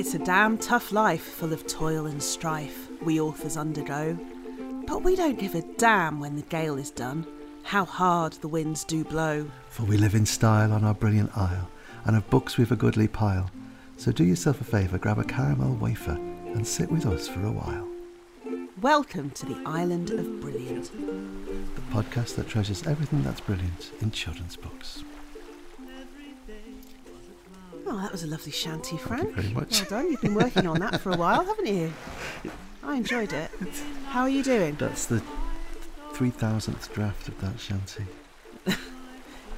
It's a damn tough life full of toil and strife we authors undergo. But we don't give a damn when the gale is done, how hard the winds do blow. For we live in style on our brilliant isle, and of books we've a goodly pile. So do yourself a favour, grab a caramel wafer, and sit with us for a while. Welcome to the island of brilliant. The podcast that treasures everything that's brilliant in children's books. Oh, that was a lovely shanty, Frank. very much. Well done. You've been working on that for a while, haven't you? I enjoyed it. How are you doing? That's the 3000th draft of that shanty.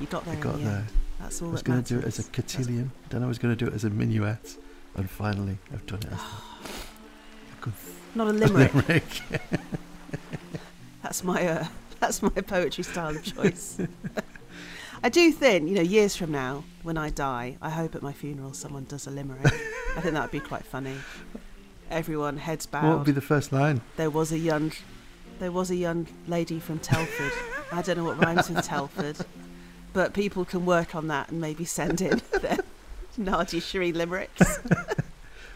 You got there I got the there. That's all I was that going to do it as a cotillion, then I was going to do it as a minuet, and finally I've done it as a Not a limerick. limerick. That's my uh, that's my poetry style of choice. I do think, you know, years from now, when I die, I hope at my funeral someone does a limerick. I think that would be quite funny. Everyone heads bowed. What would be the first line? there was a young, there was a young lady from Telford. I don't know what rhymes with Telford, but people can work on that and maybe send in their Nadia Shireen limericks.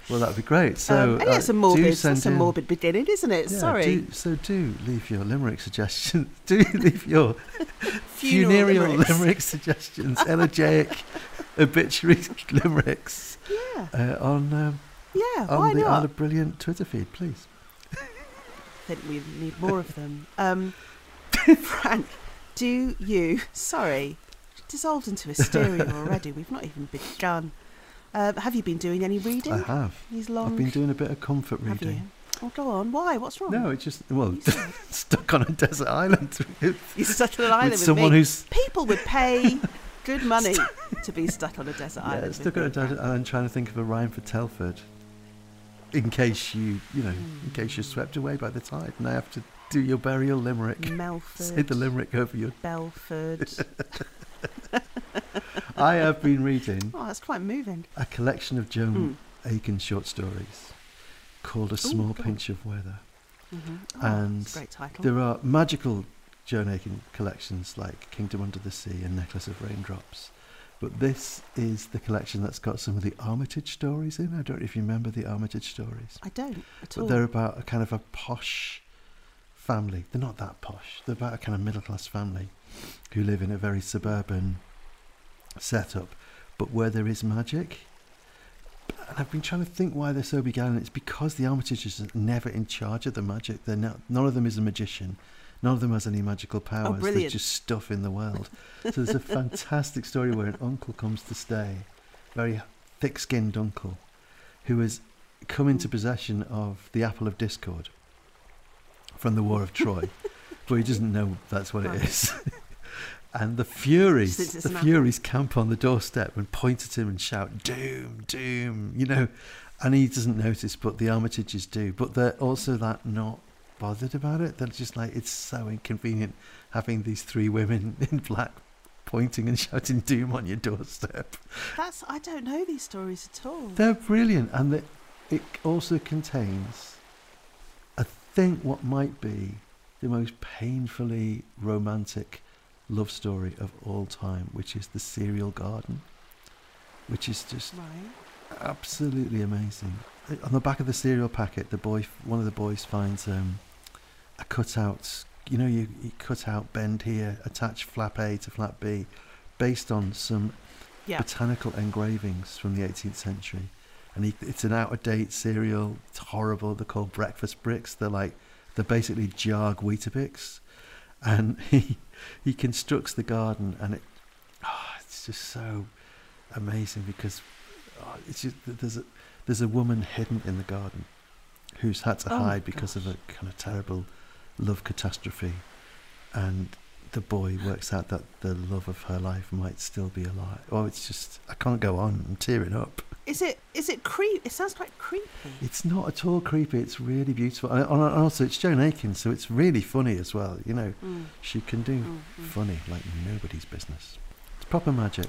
Well, that would be great. So, um, and yeah, it's a uh, morbid, send that's a morbid beginning, isn't it? Yeah, Sorry. Do, so do leave your limerick suggestions. do leave your funereal limericks. limerick suggestions, elegiac obituary limericks Yeah, uh, on um, yeah. on why the not? Isle of Brilliant Twitter feed, please. I think we need more of them. Um, Frank, do you? Sorry, dissolved into hysteria already. We've not even begun. Uh, have you been doing any reading? I have. These long. I've been doing a bit of comfort have you? reading. Oh, go on. Why? What's wrong? No, it's just well, stuck on a desert island with, You're stuck on an island with with someone me. who's People would pay good money to be stuck on a desert yeah, island. stuck on a desert island trying to think of a rhyme for Telford. In case you, you know, Hmm. in case you're swept away by the tide, and I have to do your burial limerick. Melford, Say the limerick over your. Belford. I have been reading Oh, that's quite moving. a collection of Joan Mm. Aiken short stories called A Small go on. Pinch of Weather. hmm And that's a great title. There are magical Joan Aiken collections like Kingdom Under the Sea and Necklace of Raindrops. But this is the collection that's got some of the Armitage stories in. I don't know if you remember the Armitage stories. I don't at But all. But they're about a kind of a posh family. They're not that posh. They're about a kind of middle class family who live in a very suburban setup, but where there is magic. And I've been trying to think why they're so beguiling. It's because the Armitages are never in charge of the magic. They're not, none of them is a magician. None of them has any magical oh, powers. They're just stuff in the world. so there's a fantastic story where an uncle comes to stay, very thick-skinned uncle, who has come into mm. possession of the apple of discord from the War of Troy, but he doesn't know that's what Right. it is. and the Furies, the. Furies camp on the doorstep and point at him and shout, "Doom, doom!" You know, and he doesn't notice, but the Armitages do. But they're also that not bothered about it. They're just like, it's so inconvenient having these three women in black pointing and shouting doom on your doorstep. That's I don't know these stories at all. They're brilliant, and the, it also contains, think, what might be the most painfully romantic love story of all time, which is the Serial Garden, which is just right. absolutely amazing. Uh, On the back of the cereal packet, the boy, one of the boys finds um, a cutout. You know, you, you cut out, bend here, attach flap A to flap B, based on some Yeah. botanical engravings from the 18th century. And he, it's an out of date cereal. It's horrible. They're called breakfast bricks. They're like, they're basically jar Weetabix. And he, he constructs the garden, and it, oh, it's just so amazing because oh, it's just, there's a, there's a woman hidden in the garden who's had to Oh hide because of a kind of terrible love catastrophe. And the boy works out that the love of her life might still be alive. Oh, it's just I can't go on. I'm tearing up. Is it is it creep? It sounds quite creepy. It's not at all creepy. It's really beautiful. And and also, it's Joan Aiken, so it's really funny as well. You know, Mm, she can do mm, mm. funny like nobody's business. It's proper magic.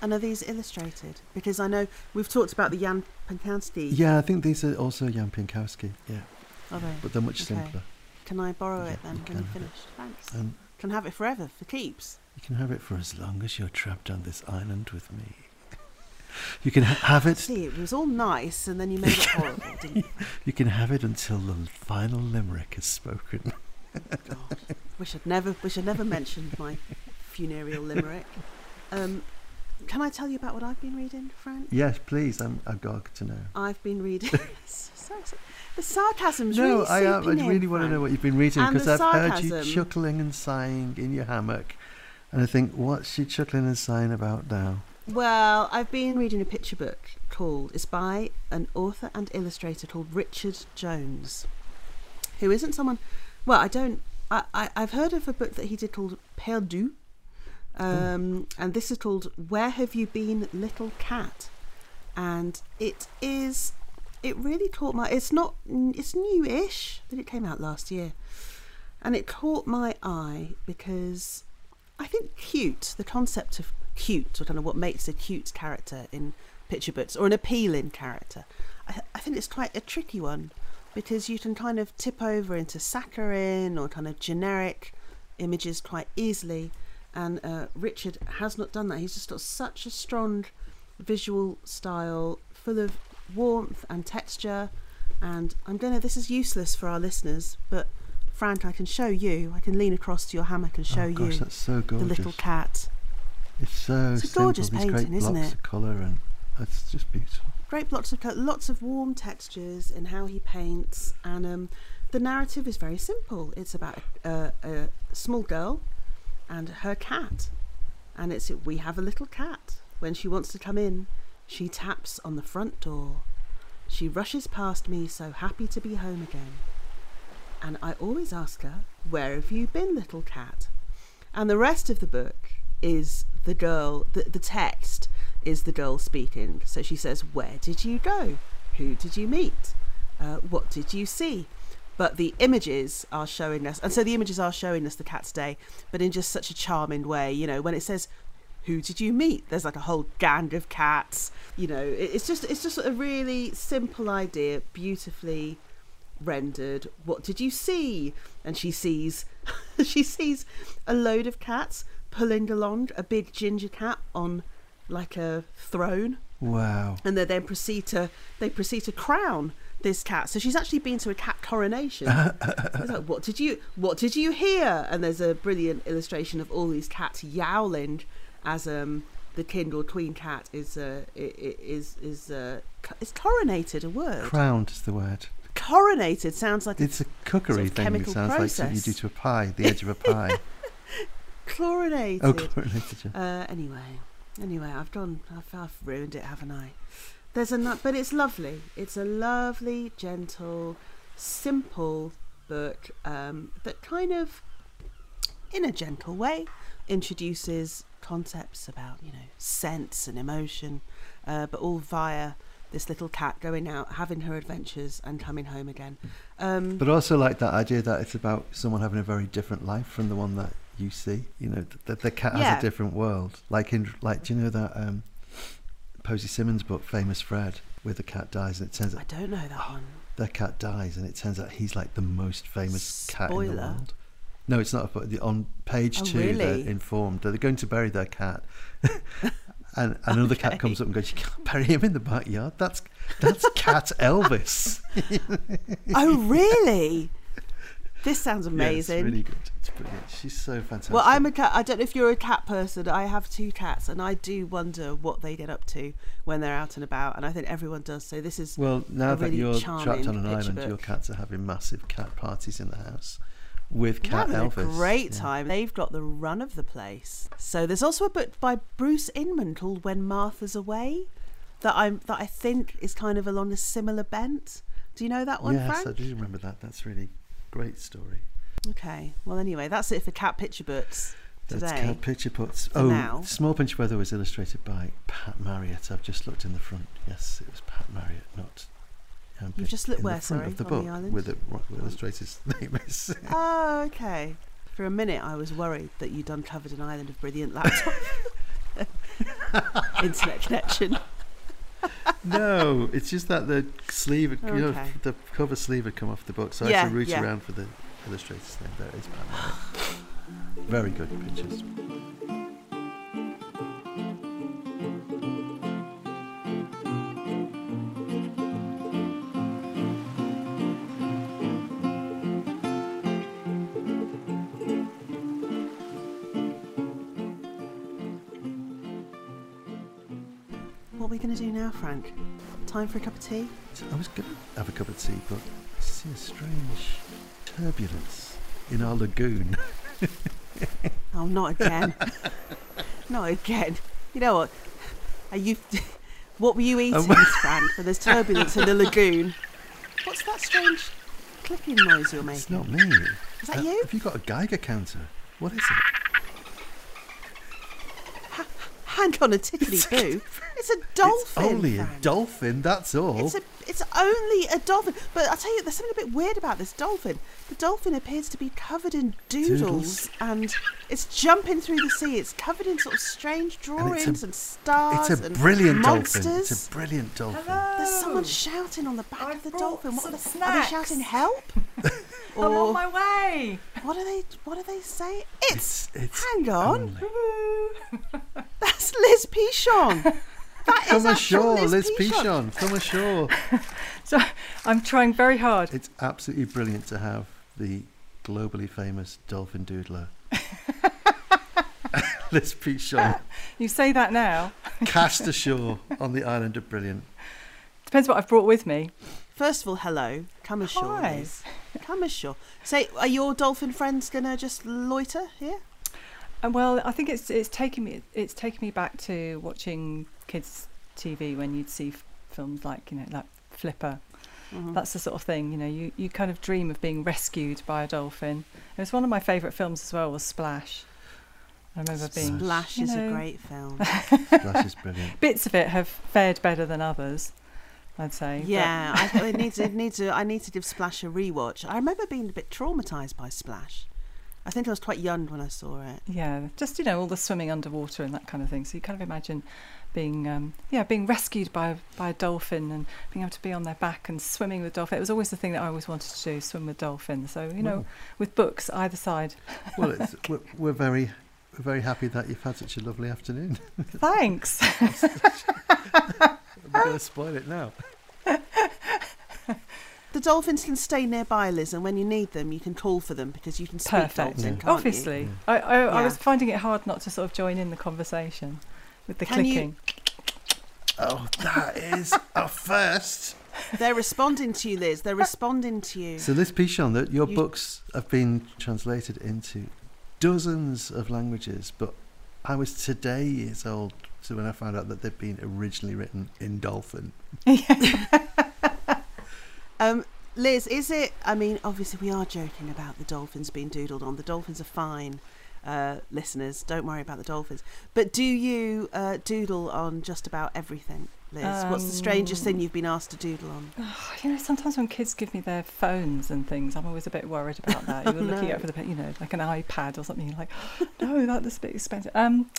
And are these illustrated? Because I know we've talked about the Jan Pienkowski. Yeah, I think these are also Jan Pienkowski. Yeah, Are they? but they're much Okay. simpler. Can I borrow Yeah, it then when you finish? Thanks. Um, Can have it forever for keeps. You can have it for as long as you're trapped on this island with me. You can ha- have it. See, it was all nice, and then you made it horrible, didn't you? You can have it until the final limerick is spoken. God, wish I'd never, wish I'd never mentioned my funereal limerick. Um, can I tell you about what I've been reading, Frank? Yes, please. I'm agog to know. I've been reading. the sarcasm's no, really I, uh, am, I seeping in, really want to know what you've been reading because I've heard you chuckling and sighing in your hammock, and I think, what's she chuckling and sighing about now? Well, I've been reading a picture book called. It's by an author and illustrator called Richard Jones, who isn't someone. Well, I don't. I, I I've heard of a book that he did called Perdu, um, and this is called Where Have You Been, Little Cat, and it is. It really caught my. It's not. It's new-ish. I it came out last year, and it caught my eye because I think cute, the concept of cute, or kind of what makes a cute character in picture books, or an appealing character, I, I think it's quite a tricky one because you can kind of tip over into saccharine or kind of generic images quite easily. And uh, Richard has not done that. He's just got such a strong visual style, full of warmth and texture. And I'm gonna. This is useless for our listeners, but Frank, I can show you. I can lean across to your hammock and show oh gosh, you that's so the little cat. It's so It's a simple. gorgeous These painting, great isn't blocks it? of colour and it's just beautiful. Great lots of co- lots of warm textures in how he paints, and um, the narrative is very simple. It's about a, a small girl and her cat, and it's we have a little cat. When she wants to come in, she taps on the front door. She rushes past me, so happy to be home again. And I always ask her, "Where have you been, little cat?" And the rest of the book is the girl. The, the text is the girl speaking. So she says, "Where did you go? Who did you meet? Uh, what did you see?" But the images are showing us, and so the images are showing us the cat's day, but in just such a charming way. You know, when it says, "Who did you meet?" There's like a whole gang of cats. You know, it's just it's just a really simple idea, beautifully rendered. What did you see? And she sees, she sees a load of cats pulling along a big ginger cat on like a throne, Wow. and they then proceed to they proceed to crown this cat. So she's actually been to a cat coronation. Like, what did you what did you hear? And there's a brilliant illustration of all these cats yowling as um the king or queen cat is uh, is is uh, is coronated a word. Crowned is the word. coronated sounds like It's a cookery sort of thing. It sounds like something you do to a pie, the edge of a pie. chlorinated. oh, chlorinated. yeah. Uh, anyway, anyway, I've done. I've, I've ruined it, haven't I? There's a, but it's lovely. It's a lovely, gentle, simple book um, that kind of, in a gentle way, introduces concepts about you know sense and emotion, uh, but all via this little cat going out, having her adventures, and coming home again. Um, But also like that idea that it's about someone having a very different life from the one that you see. You know, that the cat has Yeah. a different world. Like in like, do you know that um, Posy Simmonds book, Famous Fred, where the cat dies and it turns I don't know that one. their cat dies and it turns out he's like the most famous cat in the world. No, it's not. But on page Oh, two, really? they're informed that they're going to bury their cat, and another cat comes up and goes, "You can't bury him in the backyard. That's that's Cat Elvis." oh, really? This sounds Yeah, amazing. it's really good. It's brilliant. She's so fantastic. Well, I'm a cat. I don't know if you're a cat person. I have two cats, and I do wonder what they get up to when they're out and about. And I think everyone does. So this is Well, now a that really you're trapped on an island, book. your cats are having massive cat parties in the house with Cat Elvis. a great Yeah. time. They've got the run of the place. So there's also a book by Bruce Ingman called When Martha's Away that I'm that I think is kind of along a similar bent. Do you know that one, yes, Frank? I do remember that. That's really great story. Okay. Well, anyway, that's it for cat picture books That's today. Cat Picture Puts. For Oh, now. Small Pinch of Weather was illustrated by Pat Marriott. I've just looked in the front. Yes, it was Pat Marriott, not. Um, You've just looked in where, the front sorry, of the on book the island? with the what the illustrator's name is. Oh, okay. For a minute, I was worried that you'd uncovered an island of brilliant laptop internet connection. no, it's just that the sleeve, had- you know, the cover sleeve had come off the book, so I had to root yeah. around for the illustrator's name. There it is, Very good pictures. We going to do now, Frank? Time for a cup of tea? I was going to have a cup of tea, but I see a strange turbulence in our lagoon. Oh, not again. not again. You know what? Are you? What were you eating, Frank? When there's turbulence in the lagoon. What's that strange clicking noise you're making? It's not me. Is that Uh, you? Have you got a Geiger counter? What is it? Hang on a tickety boo. It's a dolphin. It's only a dolphin, that's all. It's a, it's only a dolphin. But I'll tell you, there's something a bit weird about this dolphin. The dolphin appears to be covered in doodles, Doodles. and it's jumping through the sea. It's covered in sort of strange drawings and, stars it's a and brilliant monsters. dolphin. It's a brilliant dolphin. Hello. There's someone shouting on the back I've of the dolphin. What are, some they, are they snacks. shouting help? I'm on my way. what are they? What are they saying? It's. It's, it's hang on, only- Woo. that's Liz Pichon. That is Come actual ashore, Liz, Liz Pichon. Pichon. Come ashore. So I'm trying very hard. It's absolutely brilliant to have the globally famous dolphin doodler. Liz Pichon You say that now. cast ashore on the island of Brilliant. Depends what I've brought with me. First of all, hello. Come ashore, Hi. Liz. Come ashore. Say, are your dolphin friends gonna just loiter here? And well, I think it's it's taking me it's taking me back to watching kids TV when you'd see f- films like you know like Flipper. Mhm. That's the sort of thing. You know, you, you kind of dream of being rescued by a dolphin. It was one of my favourite films as well. Was Splash. I remember being Splash you is a great film. Splash is brilliant. bits of it have fared better than others. I'd say. yeah, I, it needs, it needs to, I need to give Splash a rewatch. I remember being a bit traumatised by Splash. I think I was quite young when I saw it. Yeah, just you know all the swimming underwater and that kind of thing. So you kind of imagine being um, yeah being rescued by by a dolphin and being able to be on their back and swimming with dolphin. It was always the thing that I always wanted to do, swim with dolphins. So you know, Well, with books either side. well it's, we're, we're very we're very happy that you've had such a lovely afternoon. Thanks. We're going to spoil it now. The dolphins can stay nearby, Liz, and when you need them, you can call for them because you can speak Perfect. dolphin, Yeah. can't you? Obviously, I, I, I was finding it hard not to sort of join in the conversation with the Can you- clicking. Oh, that is a first. They're responding to you, Liz. They're responding to you. So, Liz Pichon, that your You- books have been translated into dozens of languages, but I was today years old so when I found out that they'd been originally written in Dolphin. Um, Liz, is it? I mean, obviously, we are joking about the dolphins being doodled on. The dolphins are fine, uh, listeners. Don't worry about the dolphins. But do you uh, doodle on just about everything, Liz? What's the strangest thing Um, you've been asked to doodle on? You know, sometimes when kids give me their phones and things, I'm always a bit worried about that. You're looking No. for the, you know, like an iPad or something. You're like, no, that's a bit expensive. Um,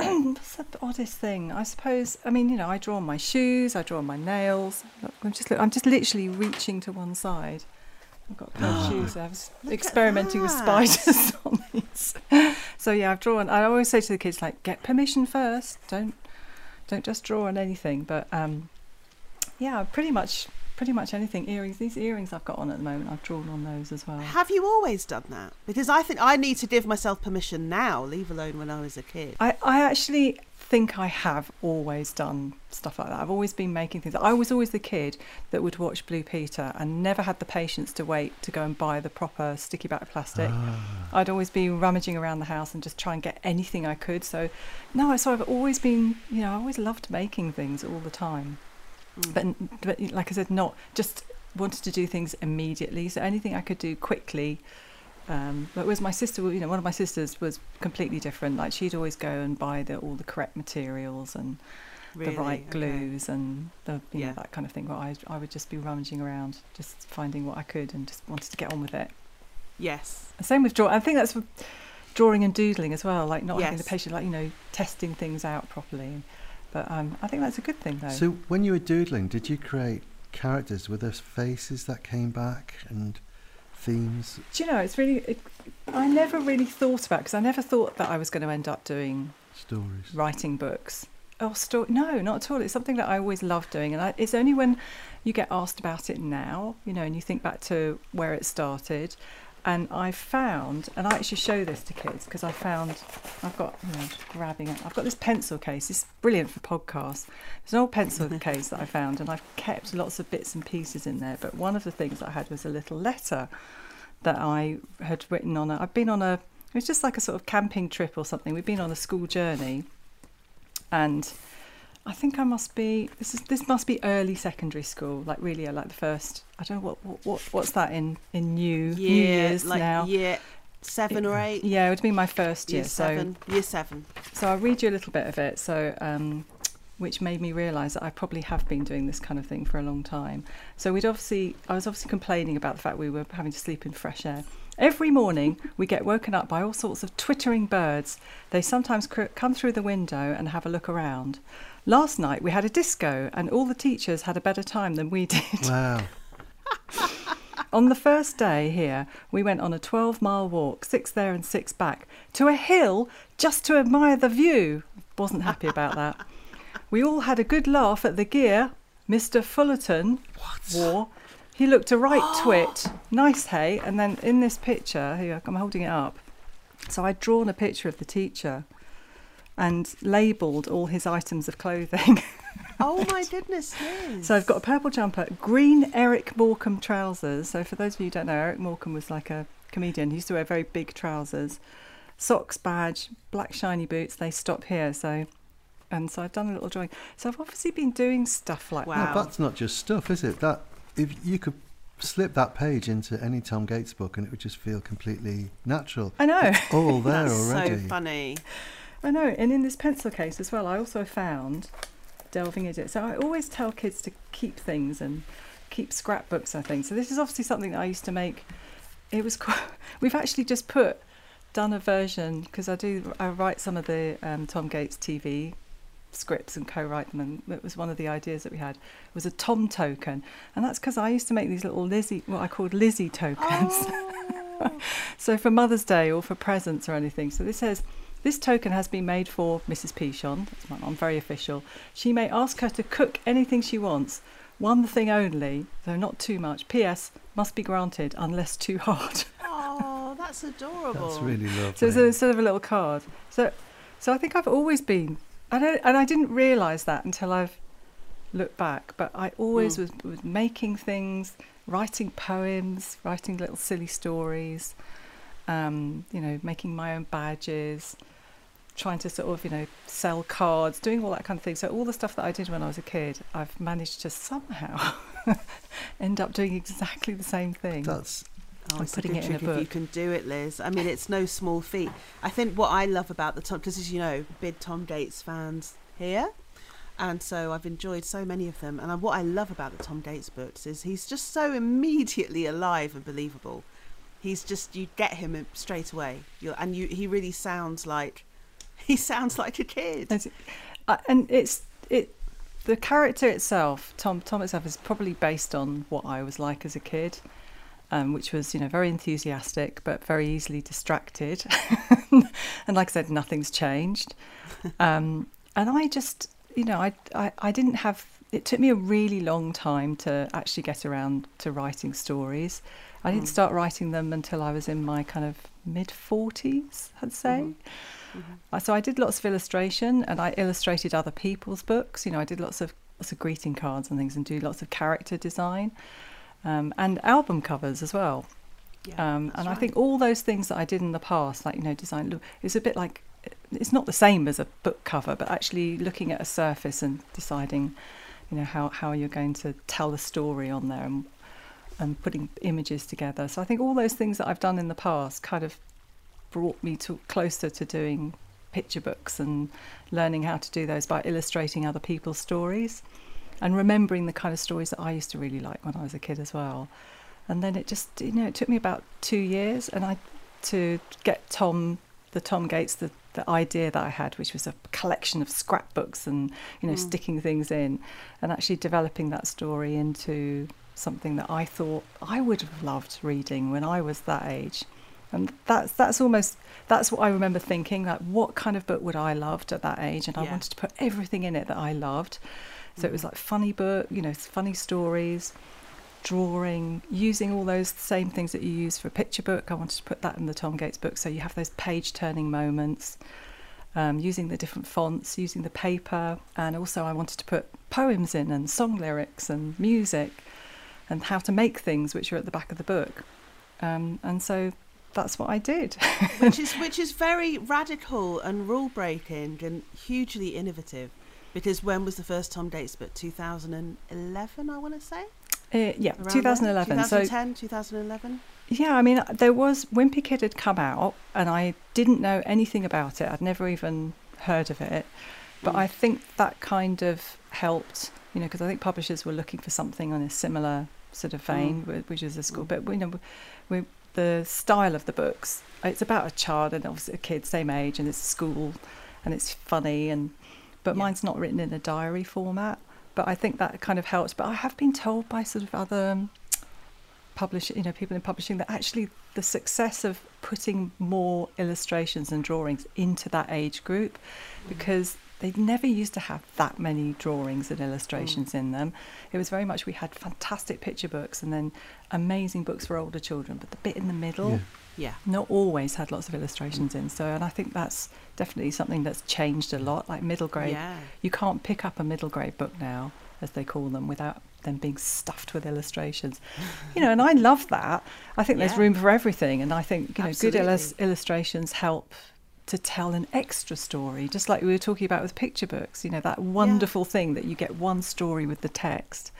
what's the oddest thing? I suppose. I mean, you know, I draw on my shoes. I draw on my nails. Look, I'm just, I'm just literally reaching to one side. I've got a pair of shoes. I was Look experimenting with spiders on these. So yeah, I've drawn. I always say to the kids, like, get permission first. Don't, don't just draw on anything. But um, yeah, pretty much, pretty much anything. Earrings. These earrings I've got on at the moment, I've drawn on those as well. Have you always done that? Because I think I need to give myself permission now, leave alone when I was a kid. I, I actually think I have always done stuff like that. I've always been making things. I was always the kid that would watch Blue Peter and never had the patience to wait to go and buy the proper sticky back plastic. Ah. I'd always be rummaging around the house and just try and get anything I could. So, no, so I've always been, you know, I always loved making things all the time. Mm. But, but like I said, not just wanted to do things immediately. So anything I could do quickly. Um, but whereas my sister, you know, one of my sisters was completely different. Like she'd always go and buy the, all the correct materials and Really? the right Okay. glues and the you Yeah. know that kind of thing. Where I I would just be rummaging around, just finding what I could, and just wanted to get on with it. Yes. And same with drawing. I think that's drawing and doodling as well. Like not having the patience, like you know, testing things out properly. But um, I think that's a good thing though. So, when you were doodling, did you create characters? Were there faces that came back and themes? Do you know, it's really, it, I never really thought about because I never thought that I was going to end up doing Stories. writing books. Oh, story? No, not at all. It's something that I always loved doing, and I, it's only when you get asked about it now, you know, and you think back to where it started. And I found, and I actually show this to kids because I found, I've got, you know, grabbing it. I've got this pencil case. It's brilliant for podcasts. It's an old pencil case that I found, and I've kept lots of bits and pieces in there. But one of the things I had was a little letter that I had written on a. I've been on a. It was just like a sort of camping trip or something. We've been on a school journey, and I think I must be. This is this must be early secondary school, like really, like the first. I don't know what what, what what's that in in new new years like now. year seven or eight. Yeah, it would be my first year. year seven. year seven. So, so I'll read you a little bit of it. So, um, which made me realise that I probably have been doing this kind of thing for a long time. So we'd obviously, I was obviously complaining about the fact we were having to sleep in fresh air. Every morning we get woken up by all sorts of twittering birds. They sometimes cr- come through the window and have a look around. Last night we had a disco and all the teachers had a better time than we did. Wow. On the first day here, we went on a 12 mile walk, six there and six back, to a hill just to admire the view. Wasn't happy about that. We all had a good laugh at the gear Mr. Fullerton wore. He looked a right twit. Nice, hey? And then in this picture, here, I'm holding it up. So I'd drawn a picture of the teacher and labelled all his items of clothing. Oh my goodness, yes. So I've got a purple jumper, green Eric Morecambe trousers. So for those of you who don't know, Eric Morecambe was like a comedian. He used to wear very big trousers, socks, badge, black shiny boots. They stop here. So, and so I've done a little drawing. So I've obviously been doing stuff like Wow. No, that's not just stuff, is it? That if you could slip that page into any Tom Gates book and it would just feel completely natural. I know. It's all there That's already. so funny. I know, and in this pencil case as well, I also found delving into it. So I always tell kids to keep things and keep scrapbooks. I think so. This is obviously something that I used to make. It was quite. We've actually just put done a version because I do. I write some of the um, Tom Gates TV scripts and co-write them, and it was one of the ideas that we had was a Tom token, and that's because I used to make these little Lizzie, what I called Lizzie tokens. Oh. So for Mother's Day or for presents or anything. So this says, this token has been made for Mrs. Pichon. That's my mum, very official. She may ask her to cook anything she wants. One thing only, though not too much. P.S. must be granted unless too hard. oh, that's adorable. That's really lovely. So it's a, sort of a little card. So, so I think I've always been, I and I didn't realise that until I've looked back. But I always Mm. was, was making things, writing poems, writing little silly stories, um, you know, making my own badges, trying to sort of, you know, sell cards, doing all that kind of thing. So all the stuff that I did when I was a kid, I've managed to somehow end up doing exactly the same thing. That's Oh, I'm putting a it in a trick if you can do it, Liz. I mean, it's no small feat. I think what I love about the Tom, because as you know, big Tom Gates fans here, and so I've enjoyed so many of them. And what I love about the Tom Gates books is he's just so immediately alive and believable. He's just you get him straight away, You're, and you he really sounds like he sounds like a kid. Uh, and it's it the character itself tom tom itself is probably based on what i was like as a kid um, which was you know very enthusiastic but very easily distracted. And like i said nothing's changed. Um, and i just you know I, I i didn't have it took me a really long time to actually get around to writing stories i didn't Mm. start writing them until i was in my kind of mid 40s i'd say Mhm. Mhm. uh, So I did lots of illustration, and I illustrated other people's books. You know, I did lots of lots of greeting cards and things, and do lots of character design, um, and album covers as well. Yeah, Um, and I think all those things that I did in the past, like you know, design, look, it's a bit like it's not the same as a book cover, but actually looking at a surface and deciding, you know, how how you're going to tell the story on there and and putting images together. So I think all those things that I've done in the past kind of brought me to closer to doing picture books and learning how to do those by illustrating other people's stories and remembering the kind of stories that I used to really like when I was a kid as well. And then it just you know it took me about two years and I to get Tom the Tom Gates the the idea that I had, which was a collection of scrapbooks and you know Mm. sticking things in, and actually developing that story into something that I thought I would have loved reading when I was that age. And that's that's almost that's what I remember thinking. Like, what kind of book would I loved at that age? And I wanted to put everything in it that I loved. So it was like funny book, you know, funny stories, drawing, using all those same things that you use for a picture book. I wanted to put that in the Tom Gates book. So you have those page turning moments, um, using the different fonts, using the paper. And also, I wanted to put poems in and song lyrics and music and how to make things, which are at the back of the book. Um, and so that's what I did. which is which is very radical and rule breaking and hugely innovative. Because when was the first Tom Gates book? 2011, I want to say. Uh, yeah, Around 2011. Then? So 2010, 2011. Yeah, I mean, there was Wimpy Kid had come out, and I didn't know anything about it. I'd never even heard of it, but Mm. I think that kind of helped, you know, because I think publishers were looking for something on a similar sort of vein, whi- which is a school. Mm. But you know, we, the style of the books, it's about a child and obviously a kid same age, and it's school, and it's funny, and but Yeah. mine's not written in a diary format. But I think that kind of helps. But I have been told by sort of other um, publish you know people in publishing that actually the success of putting more illustrations and drawings into that age group because they never used to have that many drawings and mm. illustrations in them it was very much we had fantastic picture books and then amazing books for older children but the bit in the middle Yeah. Yeah. not always had lots of illustrations in so and i think that's definitely something that's changed a lot like middle grade Yeah. you can't pick up a middle grade book now, as they call them, without them being stuffed with illustrations. You know, and I love that. I think there's room for everything, and I think you know, good illus- illustrations help to tell an extra story, just like we were talking about with picture books. You know, that wonderful thing that you get one story with the text,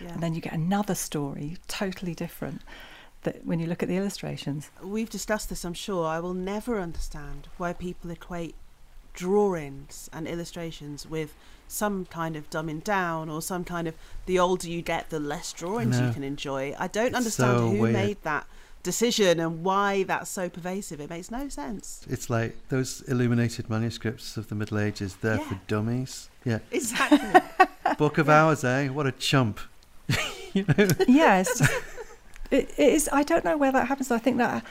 Yeah. and then you get another story totally different. That when you look at the illustrations, We've discussed this, I'm sure. I will never understand why people equate drawings and illustrations with some kind of dumbing down or some kind of the older you get, the less drawings you can enjoy. I don't It's understand so who weird. made that decision and why that's so pervasive. It makes no sense. It's like those illuminated manuscripts of the Middle Ages. They're for dummies. Yeah. Exactly. Book of Hours, eh? What a chump. you know? yes, it, it is. I don't know where that happens. I think that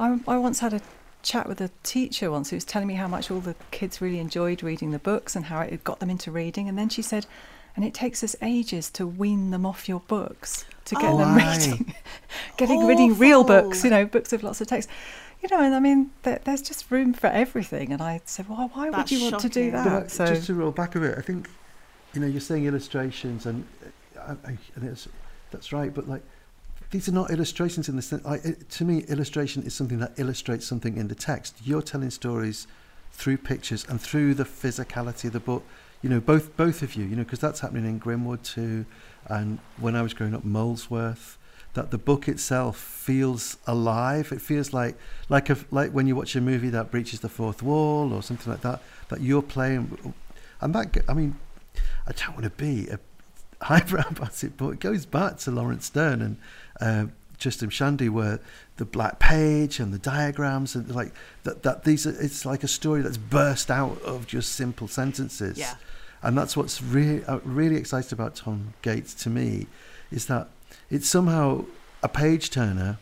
I, I once had a chat with a teacher once who was telling me how much all the kids really enjoyed reading the books and how it got them into reading. And then she said, and it takes us ages to wean them off your books to get Oh, them Why? reading, getting reading real books. You know, books with lots of text. You know, and I mean, there, there's just room for everything. And I said, well, why would you want to do that? But so just to roll back a bit, I think you know you're saying illustrations, and uh, I, I, and it's, that's right. But like these are not illustrations in the sense. I, it, to me, illustration is something that illustrates something in the text. You're telling stories through pictures and through the physicality of the book. You know, both both of you. You know, because that's happening in Grimwood too, and when I was growing up, Molesworth. That the book itself feels alive. It feels like like a, like when you watch a movie that breaches the fourth wall or something like that. That you're playing, and that I mean, I don't want to be a highbrow about it, but it goes back to Laurence Sterne and uh, Shandy, where the black page and the diagrams and like that. That these are, it's like a story that's burst out of just simple sentences. Yeah. And that's what's really uh, really exciting about Tom Gates to me, is that it's somehow a page turner.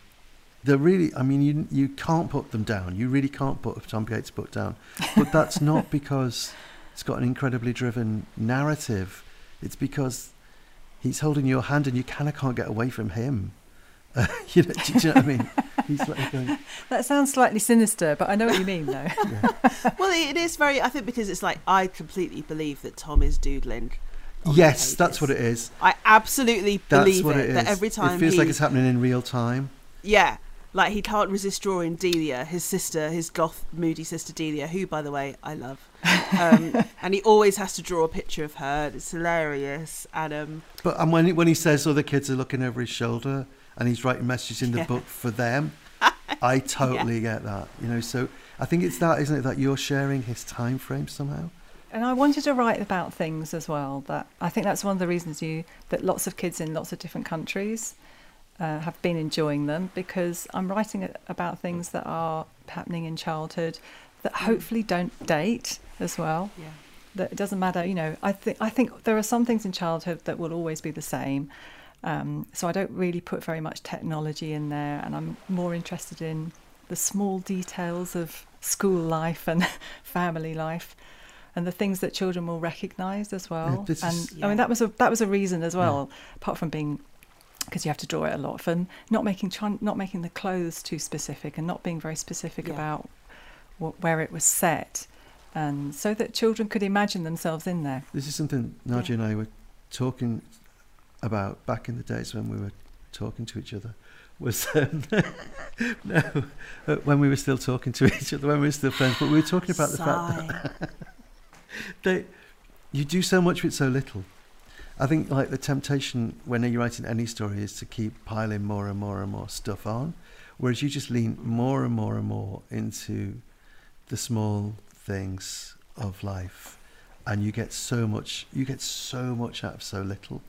They're really, I mean, you you can't put them down. You really can't put Tom Gates book down. But that's not because it's got an incredibly driven narrative. It's because he's holding your hand and you kind of can't get away from him. Uh, you, know, do, you know what I mean? He's like going, that sounds slightly sinister, but I know what you mean, though. yeah. well, it is very, I think, because it's like, I completely believe that Tom is doodling. yes, that's what it is. I absolutely That's believe what it, it is. That every time it feels he, like it's happening in real time. yeah, like he can't resist drawing Delia, his sister, his goth, moody sister Delia, who, by the way, I love. Um, and he always has to draw a picture of her. It's hilarious. And um, But and when he, when he says other kids are looking over his shoulder and he's writing messages in the Yeah. book for them, I totally get that. You know, so I think it's that, isn't it, that you're sharing his time frame somehow. And I wanted to write about things as well. That I think that's one of the reasons you that lots of kids in lots of different countries uh, have been enjoying them because I'm writing about things that are happening in childhood that hopefully don't date as well. yeah, That it doesn't matter, you know. I think I think there are some things in childhood that will always be the same, Um, so I don't really put very much technology in there, and I'm more interested in the small details of school life and family life, and the things that children will recognise as well. this and is- I mean that was a that was a reason as well, apart from being because you have to draw it a lot for not making not making the clothes too specific and not being very specific Yeah. about what, where it was set, and so that children could imagine themselves in there. This is something Nadia and I were talking about back in the days when we were talking to each other. Was um, no, uh, when we were still talking to each other, when we were still friends, but we were talking about the fact that they, you do so much with so little. I think like the temptation when you're writing any story is to keep piling more and more and more stuff on, whereas you just lean more and more and more into the small things of life, and you get so much. You get so much out of so little,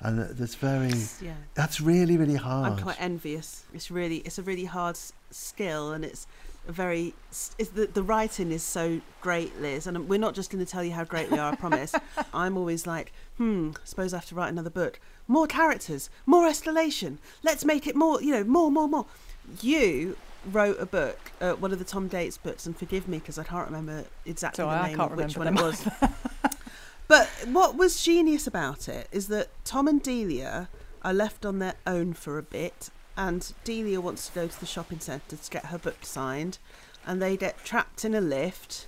and that's very. yeah. That's really really hard. I'm quite envious. It's really, it's a really hard skill, and it's a very. s- It's the the writing is so great, Liz, and we're not just going to tell you how great we are. I promise. I'm always like, hmm. Suppose I have to write another book. More characters, more escalation. Let's make it more. You know, more, more, more. You wrote a book, uh, one of the Tom Gates books, and forgive me because I can't remember exactly So the I name can't of which one it was. But what was genius about it is that Tom and Delia are left on their own for a bit, and Delia wants to go to the shopping centre to get her book signed, and they get trapped in a lift,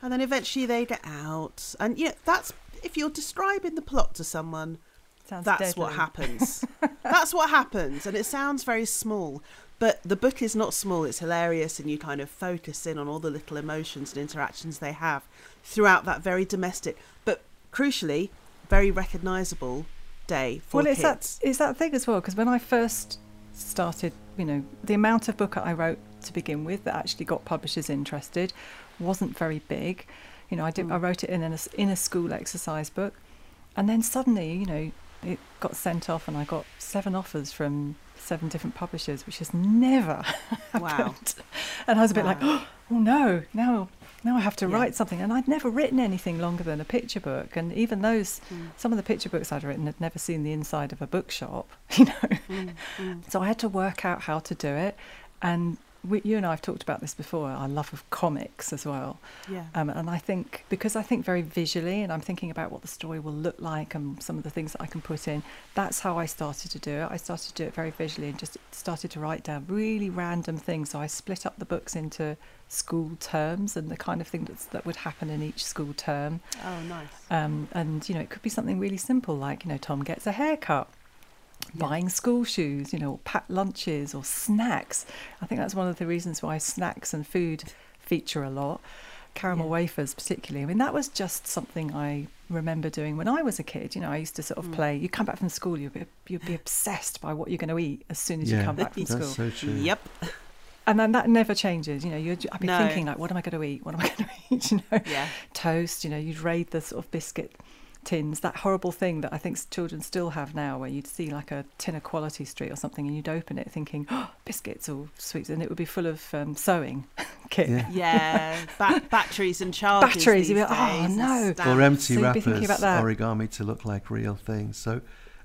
and then eventually they get out. And you know, that's if you're describing the plot to someone, Sounds that's what happens. that's what happens, and it sounds very small. But the book is not small, it's hilarious, and you kind of focus in on all the little emotions and interactions they have throughout that very domestic, but crucially, very recognisable day for well, it's that it's that thing as well because when I first started, you know, the amount of book I wrote to begin with that actually got publishers interested wasn't very big. You know, I did I Mm. wrote it in an, in a school exercise book, and then suddenly, you know, it got sent off, and I got seven offers from seven different publishers, which has never Wow. happened. And I was a bit like, oh no, now now I have to Yeah. write something, and I'd never written anything longer than a picture book, and even those Mm, some of the picture books I'd written had never seen the inside of a bookshop, you know. mm, mm. So I had to work out how to do it. And we, you and I have talked about this before our love of comics as well. Yeah. Um, and I think because I think very visually and I'm thinking about what the story will look like and some of the things that I can put in, that's how I started to do it. I started to do it very visually and just started to write down really random things. So I split up the books into school terms and the kind of thing that's, that would happen in each school term. Oh, nice. Um, and you know, it could be something really simple like you know, Tom gets a haircut. Buying school shoes, you know, or packed lunches or snacks. I think that's one of the reasons why snacks and food feature a lot. Caramel Yeah. wafers, particularly. I mean, that was just something I remember doing when I was a kid. You know, I used to sort of Mm. play. You come back from school, you'd be you'd be obsessed by what you're going to eat as soon as you come back from That's school. so true. Yep. And then that never changes. You know, you'd I'd be No. thinking like, what am I going to eat? What am I going to eat? You know, Yeah. toast. You know, you'd raid the sort of biscuit tins. That horrible thing that I think children still have now, where you'd see like a tin of Quality Street or something, and you'd open it thinking, oh, biscuits or sweets, and it would be full of um, sewing kit. Yeah. Yeah. Ba- batteries and charges. Batteries, you'd be like, "Oh, no." or empty So you'd wrappers, about that. origami to look like real things. So,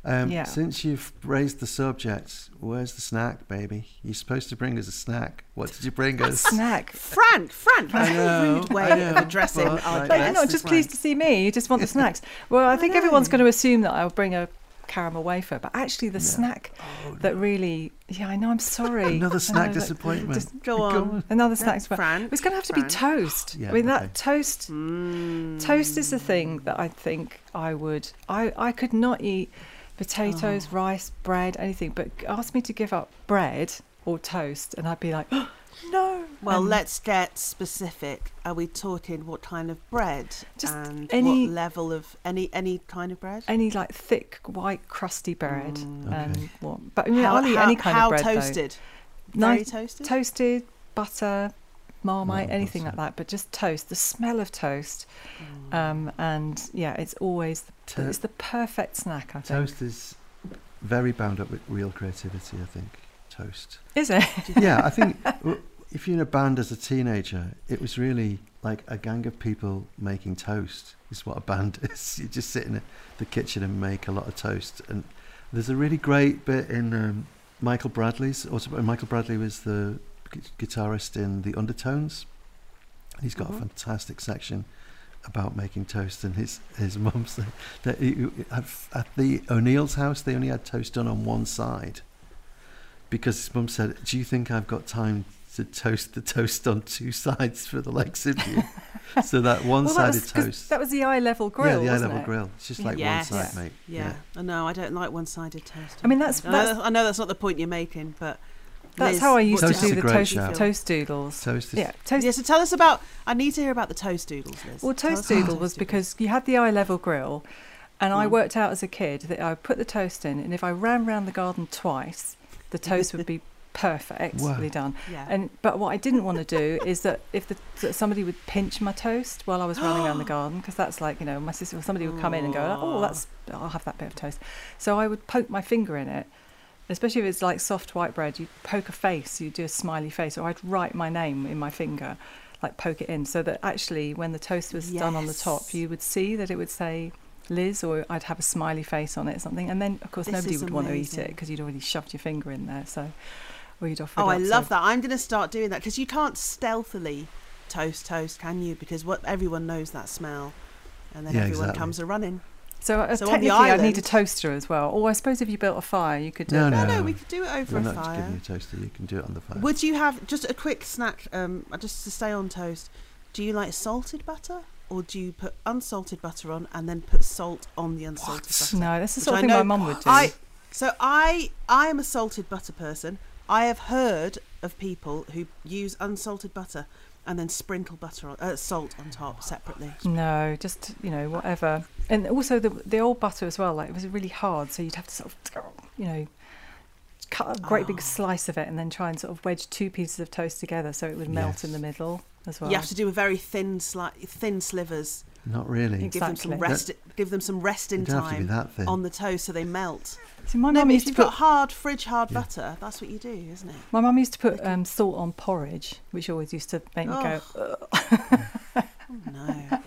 um, Yeah. since you've raised the subject, where's the snack, baby? You're supposed to bring us a snack. What did you bring us? Snack. Frank, Frank, that's a rude way know, of addressing but, our like, you're not just pleased to see me. You just want the snacks. Well, I I think everyone's going to assume that I'll bring a caramel wafer, but actually, the Yeah. snack Oh, that really, yeah, I know. I'm sorry. Another snack know disappointment. just- Go on. Another snack. disappointment. Frank. It's going to have to be toast. Yeah, I mean, okay. that toast. Mm. Toast is the thing that I think I would. I I could not eat potatoes, Oh. rice, bread, anything. But ask me to give up bread or toast, and I'd be like, oh, no. Well, And let's get specific. Are we talking what kind of bread Just and any- what level of any any kind of bread? any like thick, white, crusty bread. Mm. Okay. Um, what? But I mean, how, I'll eat how- any kind how of bread. though. toasted? Very Nice- toasted. toasted, butter, marmite, Oh, anything like that. But just toast. The smell of toast. Mm. Um, and yeah, it's always the, To- it's the perfect snack. I think. toast is very bound up with real creativity. I think toast. Is it? yeah, I think if you're in a band as a teenager, it was really like a gang of people making toast. Is what a band is. You just sit in the kitchen and make a lot of toast, and There's a really great bit in um, Michael Bradley's. Also, Michael Bradley was the guitarist in the Undertones. He's got Mhm. a fantastic section about making toast, and his his mum said that he, at, at the O'Neill's house they only had toast done on one side because his mum said, "Do you think I've got time to toast the toast on two sides for the likes of you?" so that Well, one-sided was 'cause toast. That was the eye level grill. yeah, the eye level it? grill. It's just like Yes. one side, Yeah. mate. Yeah. I know. I don't like one-sided toast. I mean, that's- I know, that's- I know that's not the point you're making, but That's Liz, how I used what to do is do a the toast, shout. toast doodles. Toast is Yeah, toast. Yeah, so tell us about. I need to hear about the toast doodles, Liz. Well, toast us doodle was toast because you had the eye level grill, and I Mm. worked out as a kid that I put the toast in, and if I ran round the garden twice, the toast would be perfectly done. Yeah. And but what I didn't want to do is that if the, that somebody would pinch my toast while I was running around the garden, because that's like you know my sister or somebody would come in and go, oh that's I'll have that bit of toast. So I would poke my finger in it. Especially if it's like soft white bread, you poke a face, you do a smiley face, or I'd write my name in my finger, like poke it in, so that actually when the toast was done on the top, you would see that it would say Liz, or I'd have a smiley face on it or something. And then, of course, This nobody is would want to eat it because you'd already shoved your finger in there. So, or you'd offer. oh, it I up, so- love that. I'm going to start doing that because you can't stealthily toast toast, can you? Because what everyone knows that smell, and then Yeah, everyone exactly. comes a running. So, uh, So technically, I'd need a toaster as well. Or I suppose if you built a fire, you could do No, it. No, no. no, we could do it over We're a not just fire. giving you a toaster. You can do it on the fire. Would you have just a quick snack? Um, just to stay on toast. Do you like salted butter, or do you put unsalted butter on and then put salt on the unsalted What? butter? No, that's the sort of thing know- my mum would do. I so I I am a salted butter person. I have heard of people who use unsalted butter and then sprinkle butter on uh, salt on top separately. No, just you know whatever. And also the the old butter as well. Like it was really hard, so you'd have to sort of you know cut a great big Oh. slice of it and then try and sort of wedge two pieces of toast together so it would melt in the middle as well. You have to do a very thin sli- thin slivers. Not really. You Give them some Exactly. rest. Give them some rest in It to time that thin. on the toast so they melt. See, my no, mum but if used to you've put got hard fridge hard Yeah. butter, that's what you do, isn't it? my mum used to put um, salt on porridge, which always used to make me go. Oh. "Ugh." Oh, no.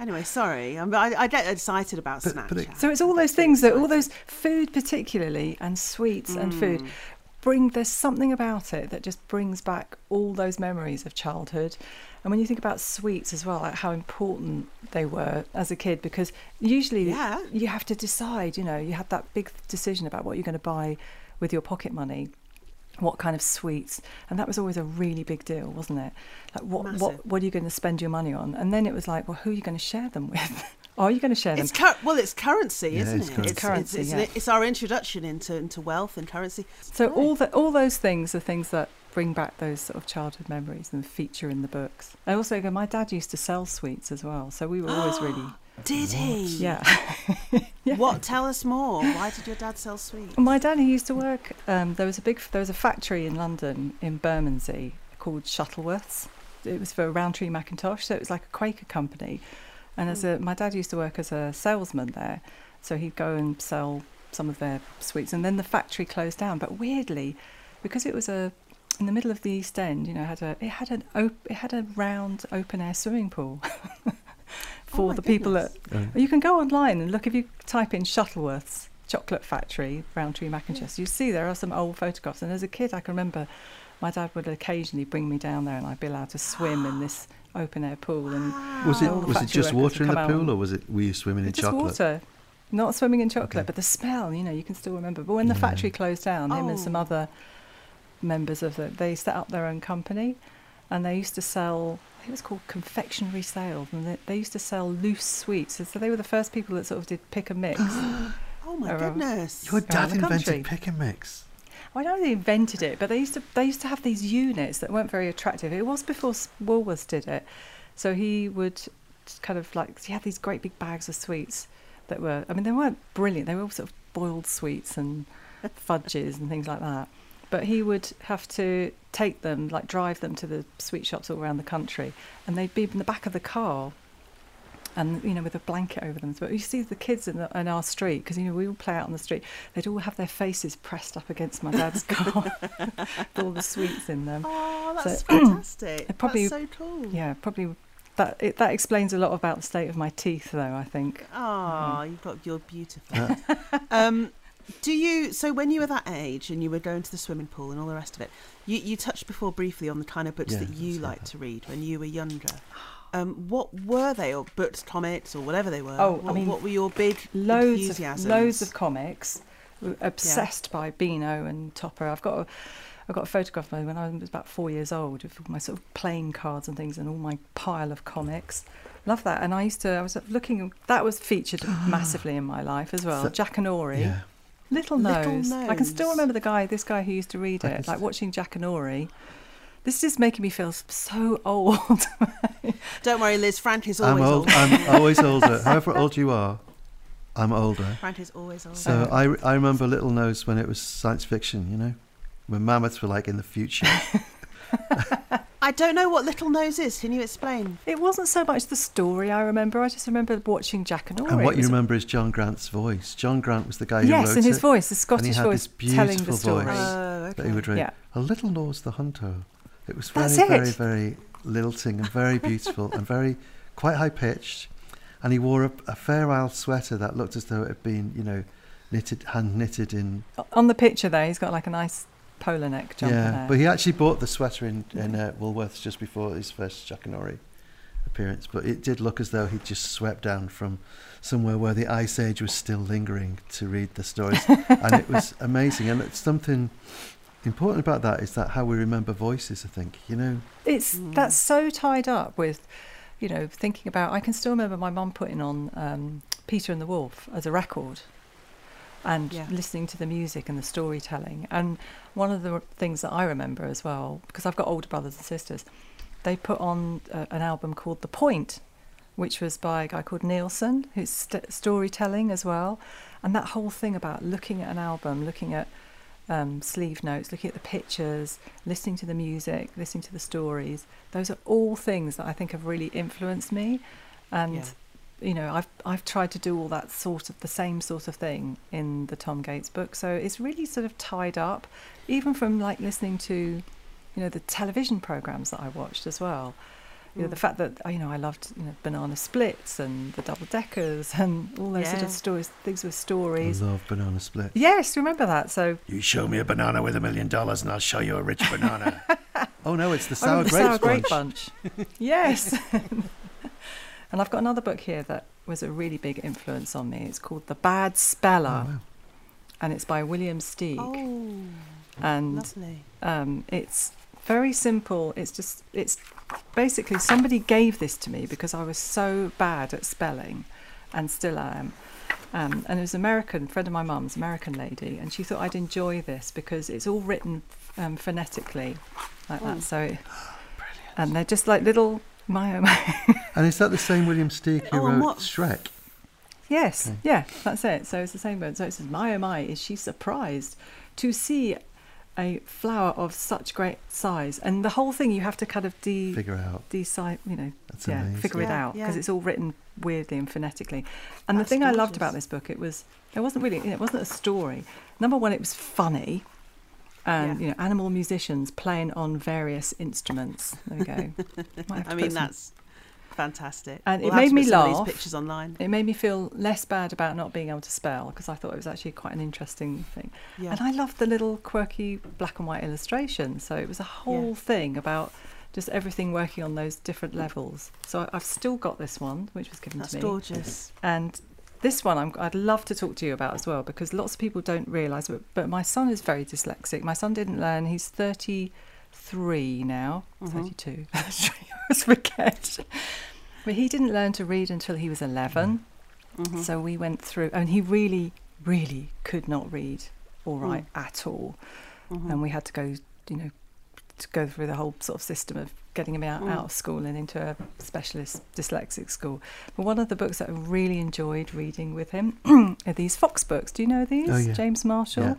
Anyway, sorry. I'm, I, I get excited about But- snack but it- So it's all those Get things that all those food particularly and sweets and food Mm. bring there's something about it that just brings back all those memories of childhood and when you think about sweets as well like how important they were as a kid because usually Yeah. you have to decide you know you had that big decision about what you're going to buy with your pocket money what kind of sweets and that was always a really big deal wasn't it like what Massive. what what are you going to spend your money on and then it was like well who are you going to share them with are you going to share them It's cur- well, it's currency, Yeah, isn't it's it? currency. It's currency, It's, yeah. it's our introduction into into wealth and currency. So Right. all the, all those things are things that bring back those sort of childhood memories and feature in the books. I also go. My dad used to sell sweets as well, so we were always really Did he? yeah. Yeah. What? Tell us more. Why did your dad sell sweets? My dad he used to work. Um, there was a big there was a factory in London in Bermondsey called Shuttleworths. It was for Rowntree Mackintosh, so it was like a Quaker company. And as a my dad used to work as a salesman there, so he'd go and sell some of their sweets. And then the factory closed down. But weirdly, because it was a in the middle of the East End, you know, had a it had an op- it had a round open air swimming pool for Oh my the people goodness. that Uh, you can go online and look if you type in Shuttleworths chocolate factory Rowntree Mackintosh. You see there are some old photographs. And as a kid, I can remember my dad would occasionally bring me down there, and I'd be allowed to swim in this open air pool. And was it was it just water in the pool, or was it were you swimming in just chocolate? water, not swimming in chocolate, Okay. but the smell. You know, you can still remember. But when the Yeah. factory closed down, him and some Oh. other members of the they set up their own company, and they used to sell. I think it was called confectionery sales, and they, they used to sell loose sweets. So they were the first people that sort of did pick and mix. Oh my Around- goodness. Your dad invented pick and mix. I don't know they invented it, but they used to they used to have these units that weren't very attractive. It was before S- Woolworths did it, so he would kind of like he had these great big bags of sweets that were I mean they weren't brilliant. They were all sort of boiled sweets and fudges and things like that. But he would have to take them, like drive them to the sweet shops all around the country, and they'd be in the back of the car, and you know with a blanket over them. But you see the kids in, the, in our street because you know we all play out on the street. They'd all have their faces pressed up against my dad's car, with all the sweets in them. Oh, that's So- fantastic. it probably- that's so cool. Yeah, probably that it, that explains a lot about the state of my teeth, though. I think. Oh, you've got you're beautiful. Um, Do you? So when you were that age and you were going to the swimming pool and all the rest of it, you you touched before briefly on the kind of books Yeah, that you let's liked that. to read when you were younger. Um, what were they, or books, comics, or whatever they were? Oh, I what, mean, what were your big loads of enthusiasms? loads of comics. We're Obsessed by Beano and Topper. I've got a I've got a photograph of me when I was about four years old with all my sort of playing cards and things and all my pile of comics. Love that. And I used to I was looking that was featured massively in my life as well. So- Jackanory. Yeah. Little Little Nose. I can still remember the guy, this guy who used to read it, like watching Jackanory. This is making me feel so old. Don't worry, Liz. Frank is I'm always old. older. I'm always older. However old you are, I'm older. Frank is always older. So. I, I remember Little Nose when it was science fiction, you know, when mammoths were like in the future. I don't know what Little Nose is. Can you explain? it wasn't so much the story I remember. I just remember watching Jackanory. and what you was- remember is John Grant's voice. John Grant was the guy who Yes, wrote and his it, voice, the Scottish voice, telling the beautiful story. voice Oh, that he okay. would read. Yeah. A Little Nose the Hunter. It was very, That's very, it. very lilting and very beautiful and very quite high pitched. And he wore a, a Fair Isle sweater that looked as though it had been, you know, knitted, hand knitted in On the picture there, he's got like a nice polar neck jumper yeah, there. but he actually bought the sweater in, in uh, Woolworths just before his first Jackanory appearance. But it did look as though he'd just swept down from somewhere where the Ice Age was still lingering to read the stories, and it was amazing. And it's something important about that is that how we remember voices. I think you know. It's Mm. that's so tied up with, you know, thinking about. I can still remember my mum putting on um, Peter and the Wolf as a record, and Yeah. listening to the music and the storytelling. And one of the things that I remember as well, because I've got older brothers and sisters, they put on uh, an album called The Point, which was by a guy called Nilsson, who's st- storytelling as well. And that whole thing about looking at an album, looking at um, sleeve notes, looking at the pictures, listening to the music, listening to the stories. Those are all things that I think have really influenced me, and Yeah. You know, I've I've tried to do all that sort of the same sort of thing in the Tom Gates book. So it's really sort of tied up, even from like listening to, you know, the television programs that I watched as well. You know, the Mm. fact that you know I loved you know banana splits and the double deckers and all those sort of stories, things with stories. I stories. love banana split. Yes, remember that. So You show me a banana with a million dollars, and I'll show you a rich banana. oh no, it's the I sour remember the grapes sour grape bunch. bunch. yes. and I've got another book here that was a really big influence on me. It's called The Bad Oh, Speller, wow. and it's by William Steig. Oh, and lovely. um, it's very simple. It's just it's basically somebody gave this to me because I was so bad at spelling, and still I am. Um, and it was an American friend of my mum's, American lady, and she thought I'd enjoy this because it's all written um, phonetically, like Oh. that. So, and they're just like little my oh my. And is that the same William Steig who Oh, wrote what- Shrek? Yes, Okay. yeah, that's it. So it's the same word. So it says, "My oh my, is she surprised to see a flower of such great size?" And the whole thing you have to kind of de Figure out. decide, you know, That's yeah, amazing. figure it out because yeah. it's all written weirdly and phonetically. And That's the thing I loved about this book, it was it wasn't really it wasn't a story. Number one, it was funny. And Yeah. you know, animal musicians playing on various instruments. There we go. Might have to I mean, that's fantastic. And it We'll have made me laugh. These pictures online. It made me feel less bad about not being able to spell because I thought it was actually quite an interesting thing. Yeah. And I loved the little quirky black and white illustrations. So it was a whole thing about just everything working on those different levels. So I've still got this one, which was given That's to me. That's gorgeous. And this one I'm, I'd love to talk to you about as well because lots of people don't realise it. But my son is very dyslexic. My son didn't learn, he's 33 now, Mhm. 32. I forget. But he didn't learn to read until he was 11. Mhm. So we went through, and he really, really could not read all right at all. Mhm. And we had to go, you know, to go through the whole sort of system of getting him out, Mm. out of school and into a specialist dyslexic school. But one of the books that I really enjoyed reading with him are these Fox books. Do you know these? Oh, yeah. James Marshall? Yeah.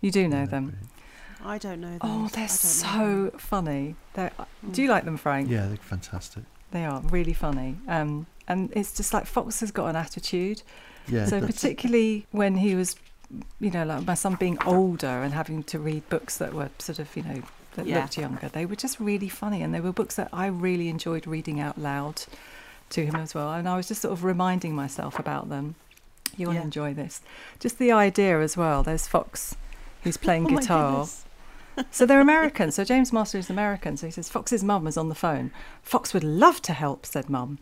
You do know Yeah, them. I don't know. them. Oh, they're so funny. They're, Do Mm. you like them, Frank? Yeah, they're fantastic. They are really funny. Um, and it's just like Fox has got an attitude. Yeah. so particularly when he was you know like my son being older and having to read books that were sort of you know that Yeah. looked younger they were just really funny and they were books that i really enjoyed reading out loud to him as well and i was just sort of reminding myself about them You will Yeah. enjoy this. Just the idea as well. There's Fox, who's playing Oh guitar. so they're American. So James Marshall is American. So he says Fox's mum was on the phone. Fox would love to help, said mum.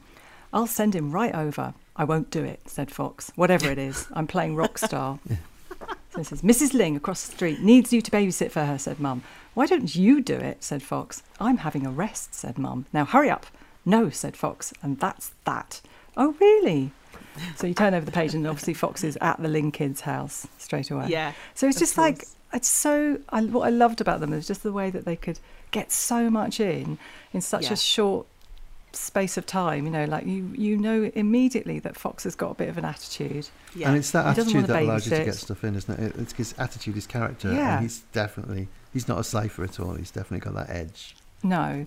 I'll send him right over. I won't do it, said Fox. Whatever it is, I'm playing rock star. So he says, Mrs. Ling across the street needs you to babysit for her, said Mum. Why don't you do it? said Fox. I'm having a rest, said Mum. Now hurry up. No, said Fox. And that's that. Oh, really? So you turn over the page, and obviously Fox is at the Ling kids' house straight away. Yeah. So it's of just like it's so. I, what I loved about them is just the way that they could get so much in in such Yeah. a short space of time. You know, like you you know immediately that Fox has got a bit of an attitude. Yeah. And it's that He attitude that allows you to get stuff in, isn't it? It- It's his attitude, his character. Yeah. And he's definitely, he's not a cipher at all. He's definitely got that edge. No,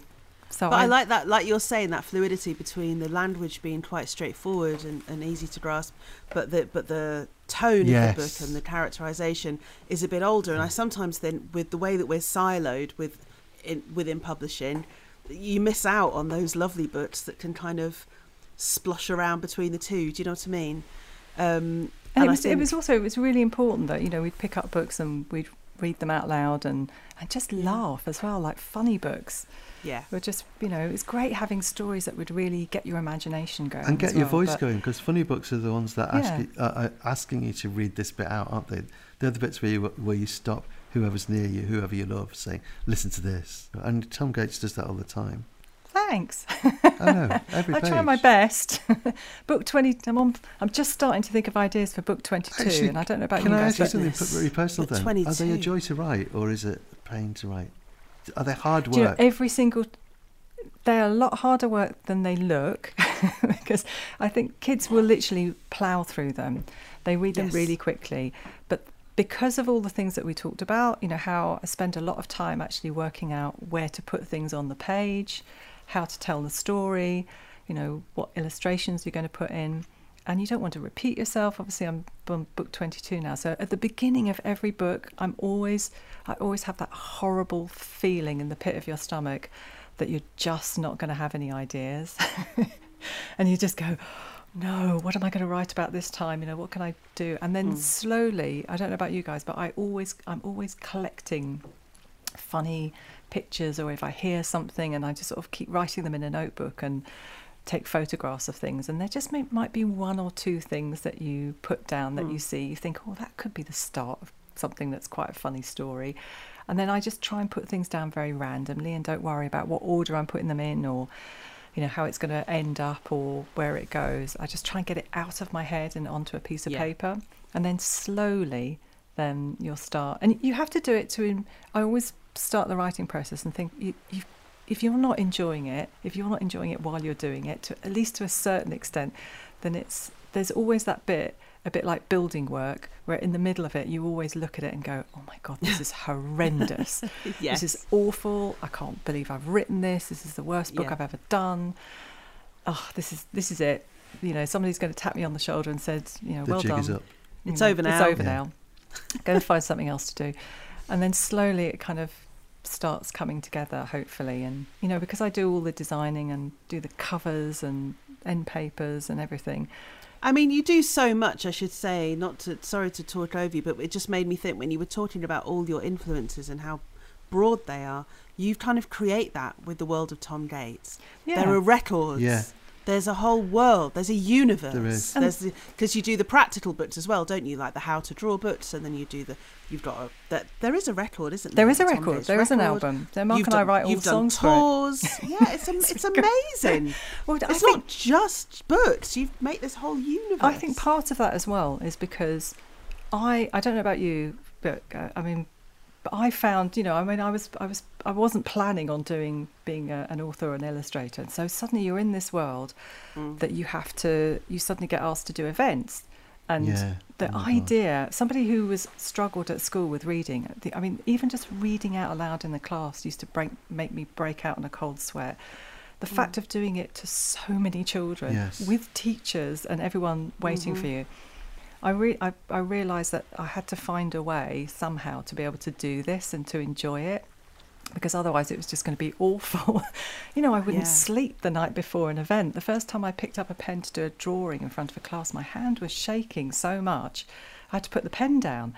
so But I, like that, like you're saying, that fluidity between the language being quite straightforward and, and easy to grasp, but the but the tone of the book and the characterization is a bit older. And I sometimes think, with the way that we're siloed with in, within publishing, you miss out on those lovely books that can kind of splosh around between the two. Do you know what I mean? Um, and, it I was it was also it was really important that you know we'd pick up books and we'd read them out loud and and just Yeah. laugh as well, like funny books. yeah, We're just you know it's great having stories that would really get your imagination going and get your well, voice going because funny books are the ones that ask Yeah. you, uh, are asking you to read this bit out, aren't they? They're the bits where you where you stop whoever's near you, whoever you love, saying, "Listen to this." And Tom Gates does that all the time. Thanks. I know every I page. try my best. book twenty. I'm on. I'm just starting to think of ideas for book twenty-two, Actually, and I don't know about Can you I guys. ask you but- something Goodness. very personal But then? Are they a joy to write or is it a pain to write? Are they hard Do you know, work? every single. They're a lot harder work than they look, because I think kids will literally plough through them. They read them Yes. really quickly, but because of all the things that we talked about, you know, how I spend a lot of time actually working out where to put things on the page, how to tell the story, you know, what illustrations you're going to put in. And you don't want to repeat yourself. Obviously, I'm on book 22 now. So at the beginning of every book, I'm always, I always have that horrible feeling in the pit of your stomach that you're just not going to have any ideas. and you just go, no, what am I going to write about this time? You know, what can I do? And then Mm. slowly, I don't know about you guys, but I always, I'm always collecting funny pictures or if I hear something and I just sort of keep writing them in a notebook and take photographs of things and there just may, might be one or two things that you put down that you Mm. see you think oh that could be the start of something that's quite a funny story and then I just try and put things down very randomly and don't worry about what order I'm putting them in or you know how it's going to end up or where it goes I just try and get it out of my head and onto a piece of Yeah. paper and then slowly then you'll start and you have to do it to I always start the writing process and think you, you if you're not enjoying it if you're not enjoying it while you're doing it to at least to a certain extent then it's there's always that bit a bit like building work where in the middle of it you always look at it and go oh my god this is horrendous yes. this is awful i can't believe i've written this this is the worst book Yeah. i've ever done oh this is this is it you know somebody's going to tap me on the shoulder and said you know the well jig done is up. you It's know, over now. It's over Yeah. now. Go and find something else to do. And then slowly it kind of starts coming together, hopefully. And, you know, because I do all the designing and do the covers and end papers and everything. I mean, you do so much. I should say, not to sorry to talk over you, but it just made me think when you were talking about all your influences and how broad they are. You kind of create that with the world of Tom Gates. Yeah. There are records. Yeah. There's a whole world. There's a universe. There is. There's because you do the practical books as well, don't you? Like the how to draw books, and then you do the. You've got a, that. There is a record, isn't there? there is a Tom record. Gates There is an album. So Mark You've and I write all You've the done songs for it. yeah, it's am- it's amazing. Well, It's think, not just books. You've made this whole universe. I think part of that as well is because I I don't know about you, but uh, I mean, but I found you know I mean I was I was I wasn't planning on doing being a, an author or an illustrator, and so suddenly you're in this world Mm. that you have to you suddenly get asked to do events, and yeah. the Oh my God. idea somebody who was struggled at school with reading the, i mean even just reading out aloud in the class used to break, make me break out in a cold sweat the Mm. fact of doing it to so many children Yes. with teachers and everyone waiting for Mhm. you I, re- I, I realised that I had to find a way somehow to be able to do this and to enjoy it. because otherwise it was just going to be awful. you know, I wouldn't Yeah. sleep the night before an event. The first time I picked up a pen to do a drawing in front of a class, my hand was shaking so much, I had to put the pen down.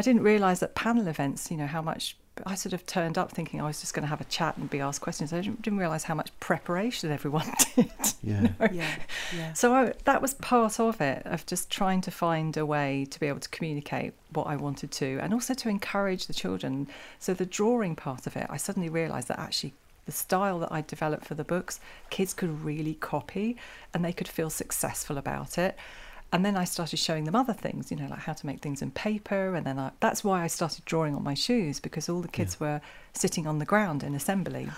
I didn't realise that panel events, you know, how much. I sort of turned up thinking I was just going to have a chat and be asked questions. I didn't, didn't realise how much preparation everyone did. Yeah. Yeah, yeah. So I, that was part of it, of just trying to find a way to be able to communicate what I wanted to, and also to encourage the children. So the drawing part of it, I suddenly realised that actually the style that I developed for the books, kids could really copy, and they could feel successful about it. And then I started showing them other things, you know, like how to make things in paper. And then I, that's why I started drawing on my shoes because all the kids were sitting on the ground in assembly.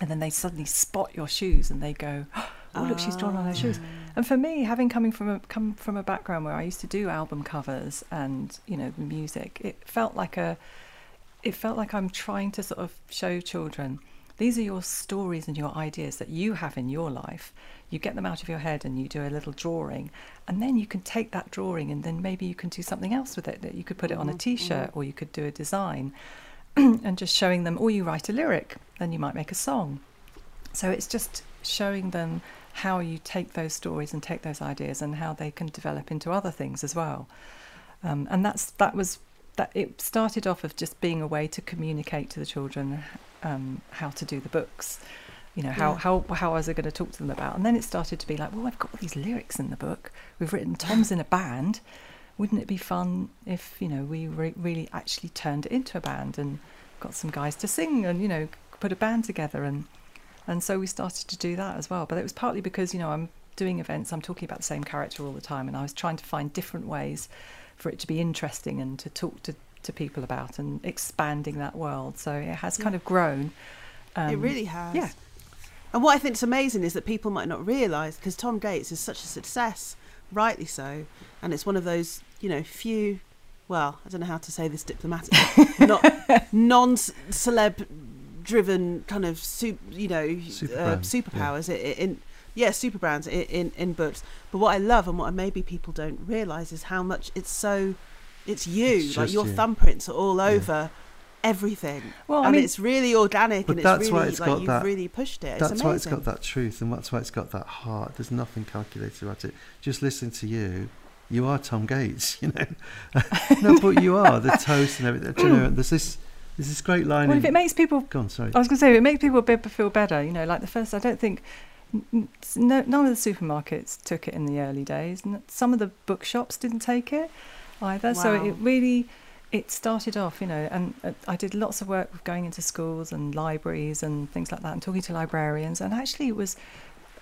And then they suddenly spot your shoes and they go, "Oh, look, she's drawn on her shoes." Ah. And for me, having coming from a come from a background where I used to do album covers and you know the music, it felt like a, it felt like I'm trying to sort of show children these are your stories and your ideas that you have in your life. You get them out of your head and you do a little drawing, and then you can take that drawing and then maybe you can do something else with it. That you could put it on a T-shirt or you could do a design, and just showing them. Or you write a lyric, then you might make a song. So it's just showing them how you take those stories and take those ideas and how they can develop into other things as well. Um, and that's that was that it started off of just being a way to communicate to the children um, how to do the books. You know how Yeah. how how was I going to talk to them about? And then it started to be like, well, I've got all these lyrics in the book. We've written Tom's in a band. Wouldn't it be fun if you know we re- really actually turned it into a band and got some guys to sing and you know put a band together and and so we started to do that as well. But it was partly because, you know, I'm doing events, I'm talking about the same character all the time, and I was trying to find different ways for it to be interesting and to talk to, to people about and expanding that world. So it has kind of grown. Um, it really has. yeah. And what I think is amazing is that people might not realise because Tom Gates is such a success, rightly so, and it's one of those you know few. Well, I don't know how to say this diplomatically. not non-celeb driven kind of soup, you know, Super uh, brand, superpowers in, in yeah, super brands in, in in books. But what I love and what maybe people don't realise is how much it's so. It's you, It's like your you. thumbprints are all Yeah. over everything Well, I and mean, it's really organic But and it's really why it's like got you've that- really pushed it. That's it's why it's amazing. got that truth, and that's why it's got that heart. There's nothing calculated about it. Just listening to you, you are Tom Gates, you know. no, but you are the toast and everything. You know, there's this, there's this great line. well, in, if it makes people Go on, sorry. I was going to say, it makes people be- feel better. You know, like the first, I don't think n- n- no, none of the supermarkets took it in the early days. and Some of the bookshops didn't take it either. So it really, it started off, you know, and uh, I did lots of work with going into schools and libraries and things like that and talking to librarians. And actually, it was.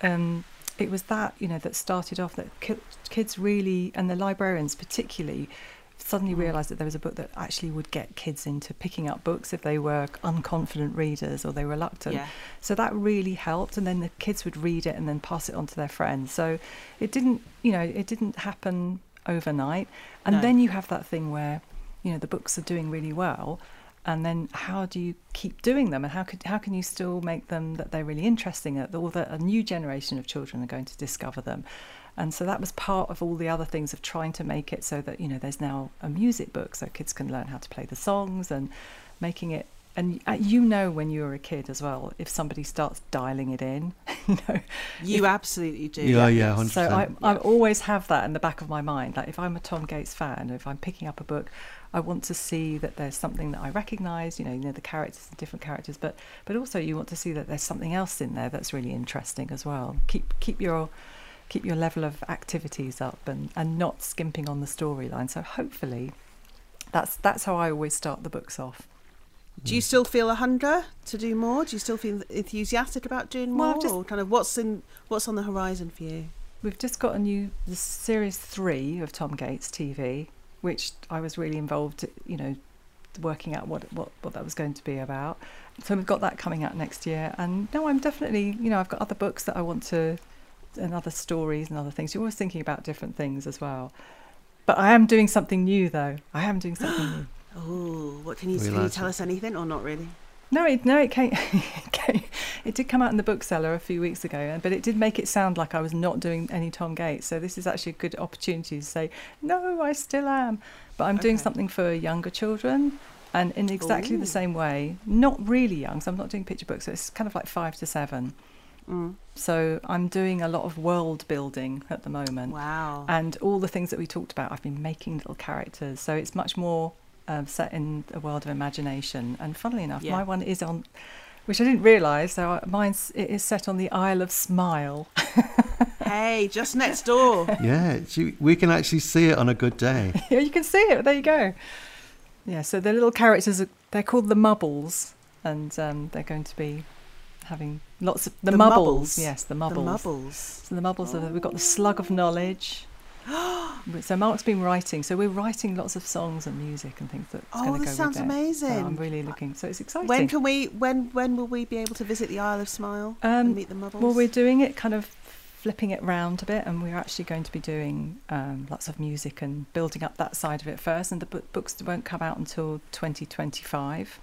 Um, it was that you know that started off that kids really and the librarians particularly suddenly Mm. realised that there was a book that actually would get kids into picking up books if they were unconfident readers or they were reluctant. yeah. So that really helped, and then the kids would read it and then pass it on to their friends. So it didn't, you know, it didn't happen overnight. And No. then you have that thing where, you know, the books are doing really well, and then how do you keep doing them, and how could how can you still make them that they're really interesting, that or that a new generation of children are going to discover them. And so that was part of all the other things of trying to make it so that you know there's now a music book so kids can learn how to play the songs and making it and uh, you know when you were a kid as well if somebody starts dialing it in you know You absolutely do. Yeah, yeah, 100%. so I, I always have that in the back of my mind like if i'm a tom gates fan if i'm picking up a book i want to see that there's something that i recognize you know you know the characters are different characters but but also you want to see that there's something else in there that's really interesting as well keep keep your keep your level of activities up and and not skimping on the storyline so hopefully that's that's how i always start the books off Do you mm. still feel a hunger to do more? Do you still feel enthusiastic about doing more, I've just- or kind of what's in what's on the horizon for you? We've just got a new the series three of Tom Gates TV, which I was really involved, you know, working out what what what that was going to be about. So we've got that coming out next year, and no, I'm definitely, you know, I've got other books that I want to, and other stories and other things. You're always thinking about different things as well. But I am doing something new, though. I am doing something new. Oh, what can you, can you tell it. us anything or not really? No, it no, it came, it did come out in the bookseller a few weeks ago, but it did make it sound like I was not doing any Tom Gates. So this is actually a good opportunity to say, no, I still am, but I'm doing something for younger children. And in exactly Ooh. the same way, not really young, so I'm not doing picture books, so it's kind of like five to seven. Mm. So I'm doing a lot of world building at the moment. Wow. And all the things that we talked about, I've been making little characters. So it's much more um, set in a world of imagination. And funnily enough, Yeah. my one is on, which I didn't realise. So I- mine's it is set on the Isle of Smile. hey, just next door. Yeah, we can actually see it on a good day. yeah, you can see it. There you go. Yeah. So the little characters are they're called the Mubbles, and um, they're going to be having lots of the, The Mubbles. Mubbles. Yes, the mubbles. The Mubbles. Mubbles. So the Mubbles are we've got the Slug of Knowledge. so Mark's been writing. So we're writing lots of songs and music and things that's Oh, going to go sounds with it. amazing. So I'm really looking. So it's exciting. When can we? When when will we be able to visit the Isle of Smile Um, and meet the Mubbles? Well, we're doing it kind of flipping it round a bit, and we're actually going to be doing um, lots of music and building up that side of it first. And the book, books won't come out until 2025.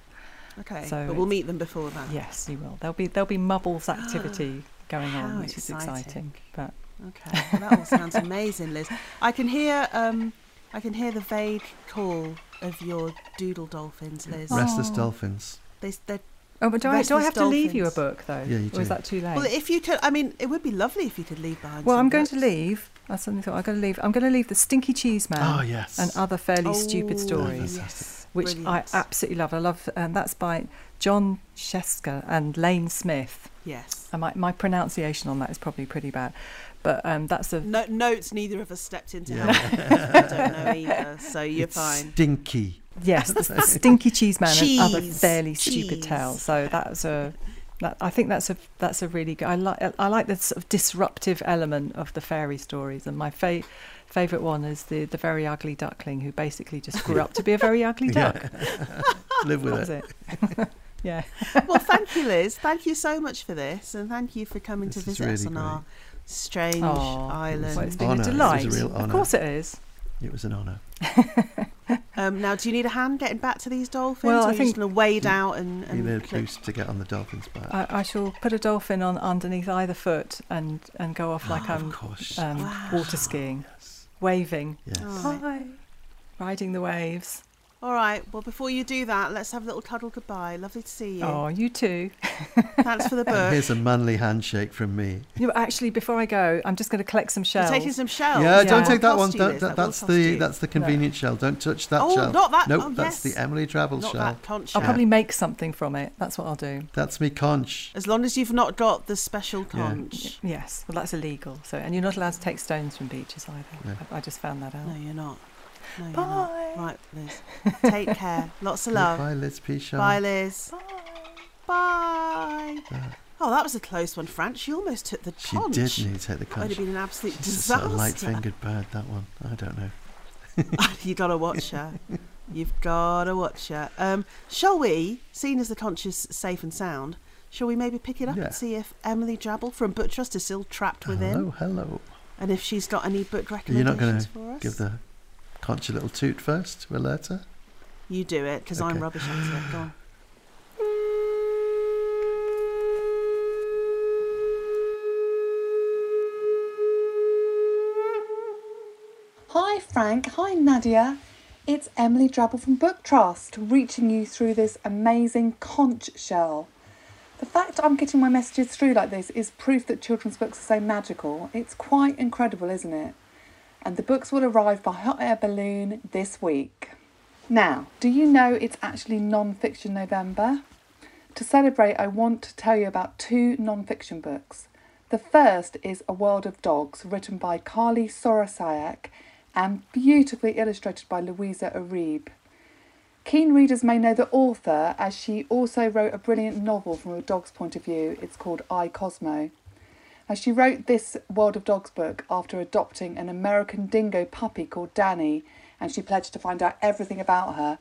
okay, so but we'll meet them before that. Yes, you will. There'll be there'll be Mubbles activity going How on, which is exciting. exciting. But Okay, well, that all sounds amazing, Liz. I can hear um, I can hear the vague call of your doodle dolphins, Liz. Restless Oh. dolphins. They, they, oh, but do I do I Restless have to leave you a book though? Yeah, you Or is that too late? well, if you could, I mean, it would be lovely if you could leave behind. Well, some I'm going to leave. I suddenly thought I'm going to leave. I'm going to leave the Stinky Cheese Man Oh, yes. and other fairly Oh, stupid stories, Yes, which I absolutely love. I love, and that's by Jon Scieszka and Lane Smith. yes. And my my pronunciation on that is probably pretty bad, but um, that's a No, notes. Neither of us stepped into. Yeah. help. I don't know either, so you're It's fine. Stinky. yes, the, the Stinky Cheese Man and other fairly cheese. stupid tales. So that's a. That, I think that's a that's a really good. I like I like the sort of disruptive element of the fairy stories, and my fa- favorite one is the the very ugly duckling who basically just grew up to be a very ugly duck. Live with it. it. Yeah. well, thank you, Liz. Thank you so much for this, and thank you for coming This to is visit us really on our strange Aw. island. Well, it's been Honour. a It was a delight. real Of course it is. It was an honour. Um, now, do you need a hand getting back to these dolphins? Well, or I are you think- just going to wade out and, You and need a clip- boost to get on the dolphin's back. I, I shall put a dolphin on underneath either foot and, and go off like Oh, I'm of course. um, Wow. water skiing, yes. waving, Yes. Oh. hi, riding the waves. All right. Well, before you do that, let's have a little cuddle goodbye. Lovely to see you. Oh, you too. Thanks for the And book. here's a manly handshake from me. You know, actually, before I go, I'm just going to collect some You're shells. taking some shells. yeah, Yeah. don't take that one. Don't, that, that that's the you. that's the convenient shell. Don't touch that Oh, shell. not that- Nope, oh, that's yes. the Emily Drabble Not shell. that conch I'll shell. probably make something from it. That's what I'll do. That's me conch. As long as you've not got the special conch. Yes, well, that's illegal. So, and you're not allowed to take stones from beaches either. No. I, I just found that out. No, you're not. No, Bye. Right, Liz. Take care. Lots of love. Bye, Liz Pichon. Bye, Liz. Bye. Bye. Bye. Oh, that was a close one, Fran. She almost took the She conch. did need to take the That would have been an absolute She's a sort disaster. of light-fingered bird. That one. I don't know. You've gotta watch her. You've gotta watch her. Um, shall we, seeing as the conch is safe and sound, shall we maybe pick it up Yeah. and see if Emily Drabble from BookTrust is still trapped within, Hello, hello. and if she's got any book You're not recommendations gonna for us? Give the conch a little toot first to alert her. You do it because I'm rubbish at it. Go on. Hi Frank, hi Nadia. It's Emily Drabble from BookTrust reaching you through this amazing conch shell. The fact I'm getting my messages through like this is proof that children's books are so magical. It's quite incredible, isn't it? And the books will arrive by hot air balloon this week. Now, do you know it's actually non fiction November? To celebrate, I want to tell you about two non fiction books. The first is A World of Dogs, written by Carlie Sorosiak and beautifully illustrated by Luisa Uribe. Keen readers may know the author as she also wrote a brilliant novel from a dog's point of view. It's called I Cosmo. As she wrote this World of Dogs book after adopting an American dingo puppy called Danny, and she pledged to find out everything about her.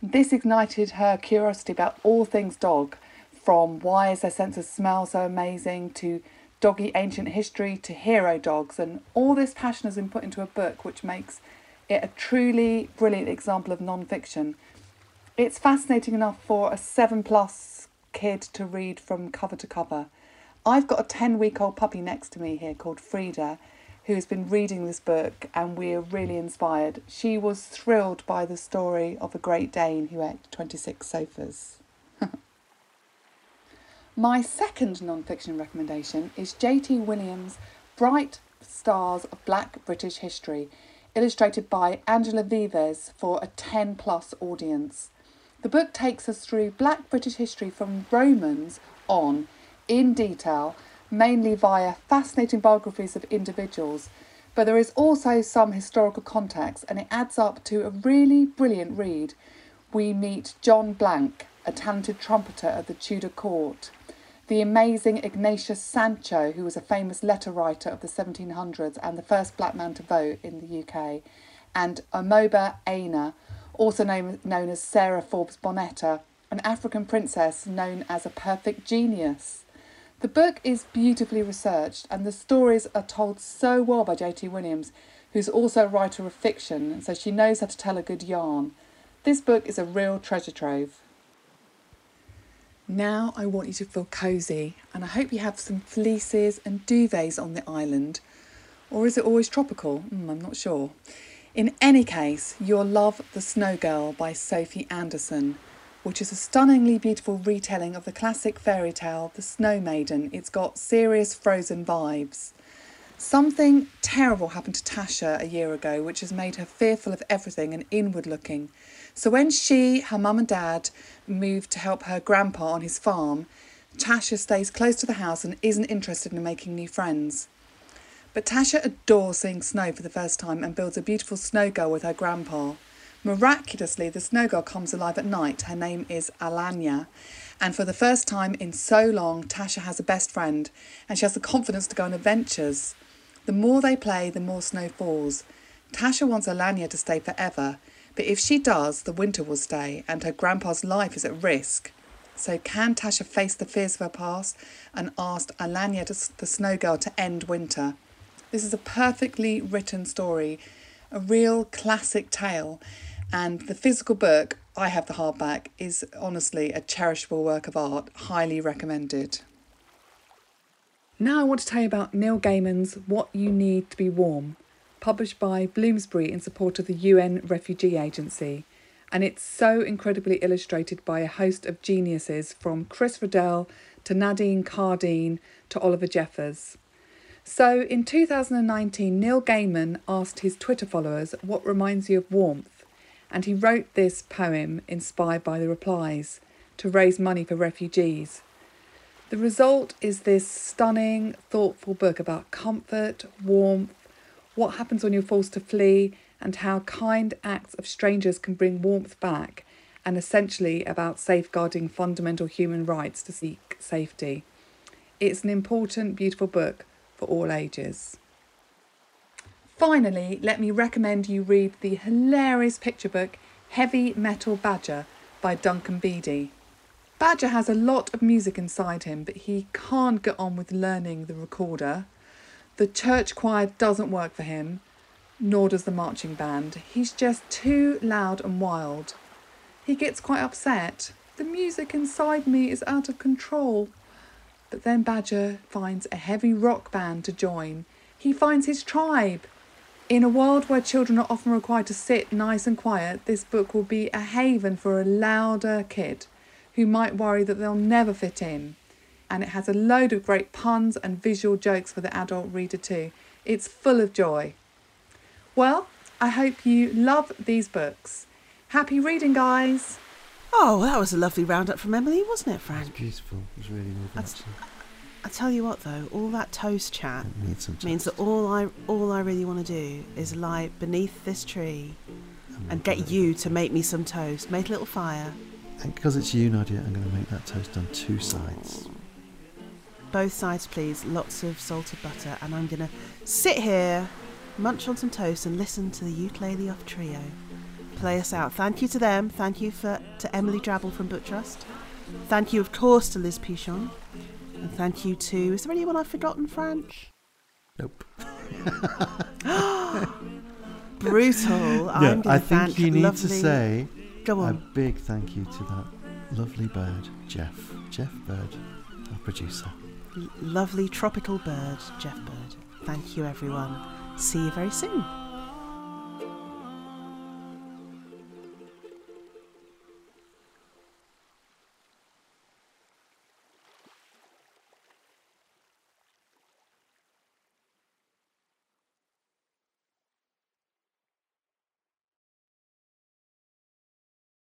This ignited her curiosity about all things dog, from why is their sense of smell so amazing to doggy ancient history to hero dogs, and all this passion has been put into a book which makes it a truly brilliant example of non fiction. It's fascinating enough for a seven plus kid to read from cover to cover. I've got a 10 week old puppy next to me here called Frida, who has been reading this book, and we're really inspired. She was thrilled by the story of a Great Dane who ate 26 sofas. My second non fiction recommendation is J.T. Williams' Bright Stars of Black British History, illustrated by Angela Vives for a 10 plus audience. The book takes us through black British history from Romans on in detail, mainly via fascinating biographies of individuals, but there is also some historical context and it adds up to a really brilliant read. We meet John Blanke, a talented trumpeter of the Tudor court, the amazing Ignatius Sancho, who was a famous letter writer of the 1700s and the first black man to vote in the UK, and Omoba Aina, also known, known as Sarah Forbes Bonetta, an African princess known as a perfect genius. The book is beautifully researched and the stories are told so well by J.T. Williams, who's also a writer of fiction, so she knows how to tell a good yarn. This book is a real treasure trove. Now I want you to feel cosy, and I hope you have some fleeces and duvets on the island. Or is it always tropical? Mm, I'm not sure. In any case, you'll love The Snow Girl by Sophie Anderson, which is a stunningly beautiful retelling of the classic fairy tale The Snow Maiden. It's got serious frozen vibes. Something terrible happened to Tasha a year ago, which has made her fearful of everything and inward looking. So when she, her mum and dad, moved to help her grandpa on his farm, Tasha stays close to the house and isn't interested in making new friends. But Tasha adores seeing snow for the first time and builds a beautiful snow girl with her grandpa. Miraculously, the snow girl comes alive at night. Her name is Alanya. And for the first time in so long, Tasha has a best friend and she has the confidence to go on adventures. The more they play, the more snow falls. Tasha wants Alanya to stay forever, but if she does, the winter will stay and her grandpa's life is at risk. So, can Tasha face the fears of her past and ask Alanya, the snow girl, to end winter? This is a perfectly written story, a real classic tale, and the physical book, I have the hardback, is honestly a cherishable work of art, highly recommended. Now I want to tell you about Neil Gaiman's What You Need to Be Warm, published by Bloomsbury in support of the UN Refugee Agency. And it's so incredibly illustrated by a host of geniuses from Chris Riddell to Nadine Kaadan to Oliver Jeffers. So in 2019, Neil Gaiman asked his Twitter followers what reminds you of warmth, and he wrote this poem inspired by the replies to raise money for refugees. The result is this stunning, thoughtful book about comfort, warmth, what happens when you're forced to flee, and how kind acts of strangers can bring warmth back, and essentially about safeguarding fundamental human rights to seek safety. It's an important, beautiful book for all ages. Finally, let me recommend you read the hilarious picture book Heavy Metal Badger by Duncan Beedie. Badger has a lot of music inside him, but he can't get on with learning the recorder. The church choir doesn't work for him, nor does the marching band. He's just too loud and wild. He gets quite upset. The music inside me is out of control. But then Badger finds a heavy rock band to join. He finds his tribe. In a world where children are often required to sit nice and quiet, this book will be a haven for a louder kid who might worry that they'll never fit in. And it has a load of great puns and visual jokes for the adult reader too. It's full of joy. Well, I hope you love these books. Happy reading, guys! Oh, that was a lovely roundup from Emily, wasn't it, Frank? It's beautiful. It was really lovely. I tell you what, though, all that toast chat needs means that all I all I really want to do is lie beneath this tree and get you to make me some toast. Make a little fire. And because it's you, Nadia, I'm going to make that toast on two sides. Both sides, please. Lots of salted butter, and I'm gonna sit here, munch on some toast, and listen to the ukulele off trio play us out. Thank you to them. Thank you for to Emily Drabble from BookTrust. Thank you, of course, to Liz Pichon. And thank you to. Is there anyone I've forgotten, Frank? Nope. Brutal. I'm I think you need lovely... to say Go a big thank you to that lovely bird, Jeff. Jeff Bird, our producer. L- lovely tropical bird, Jeff Bird. Thank you, everyone. See you very soon.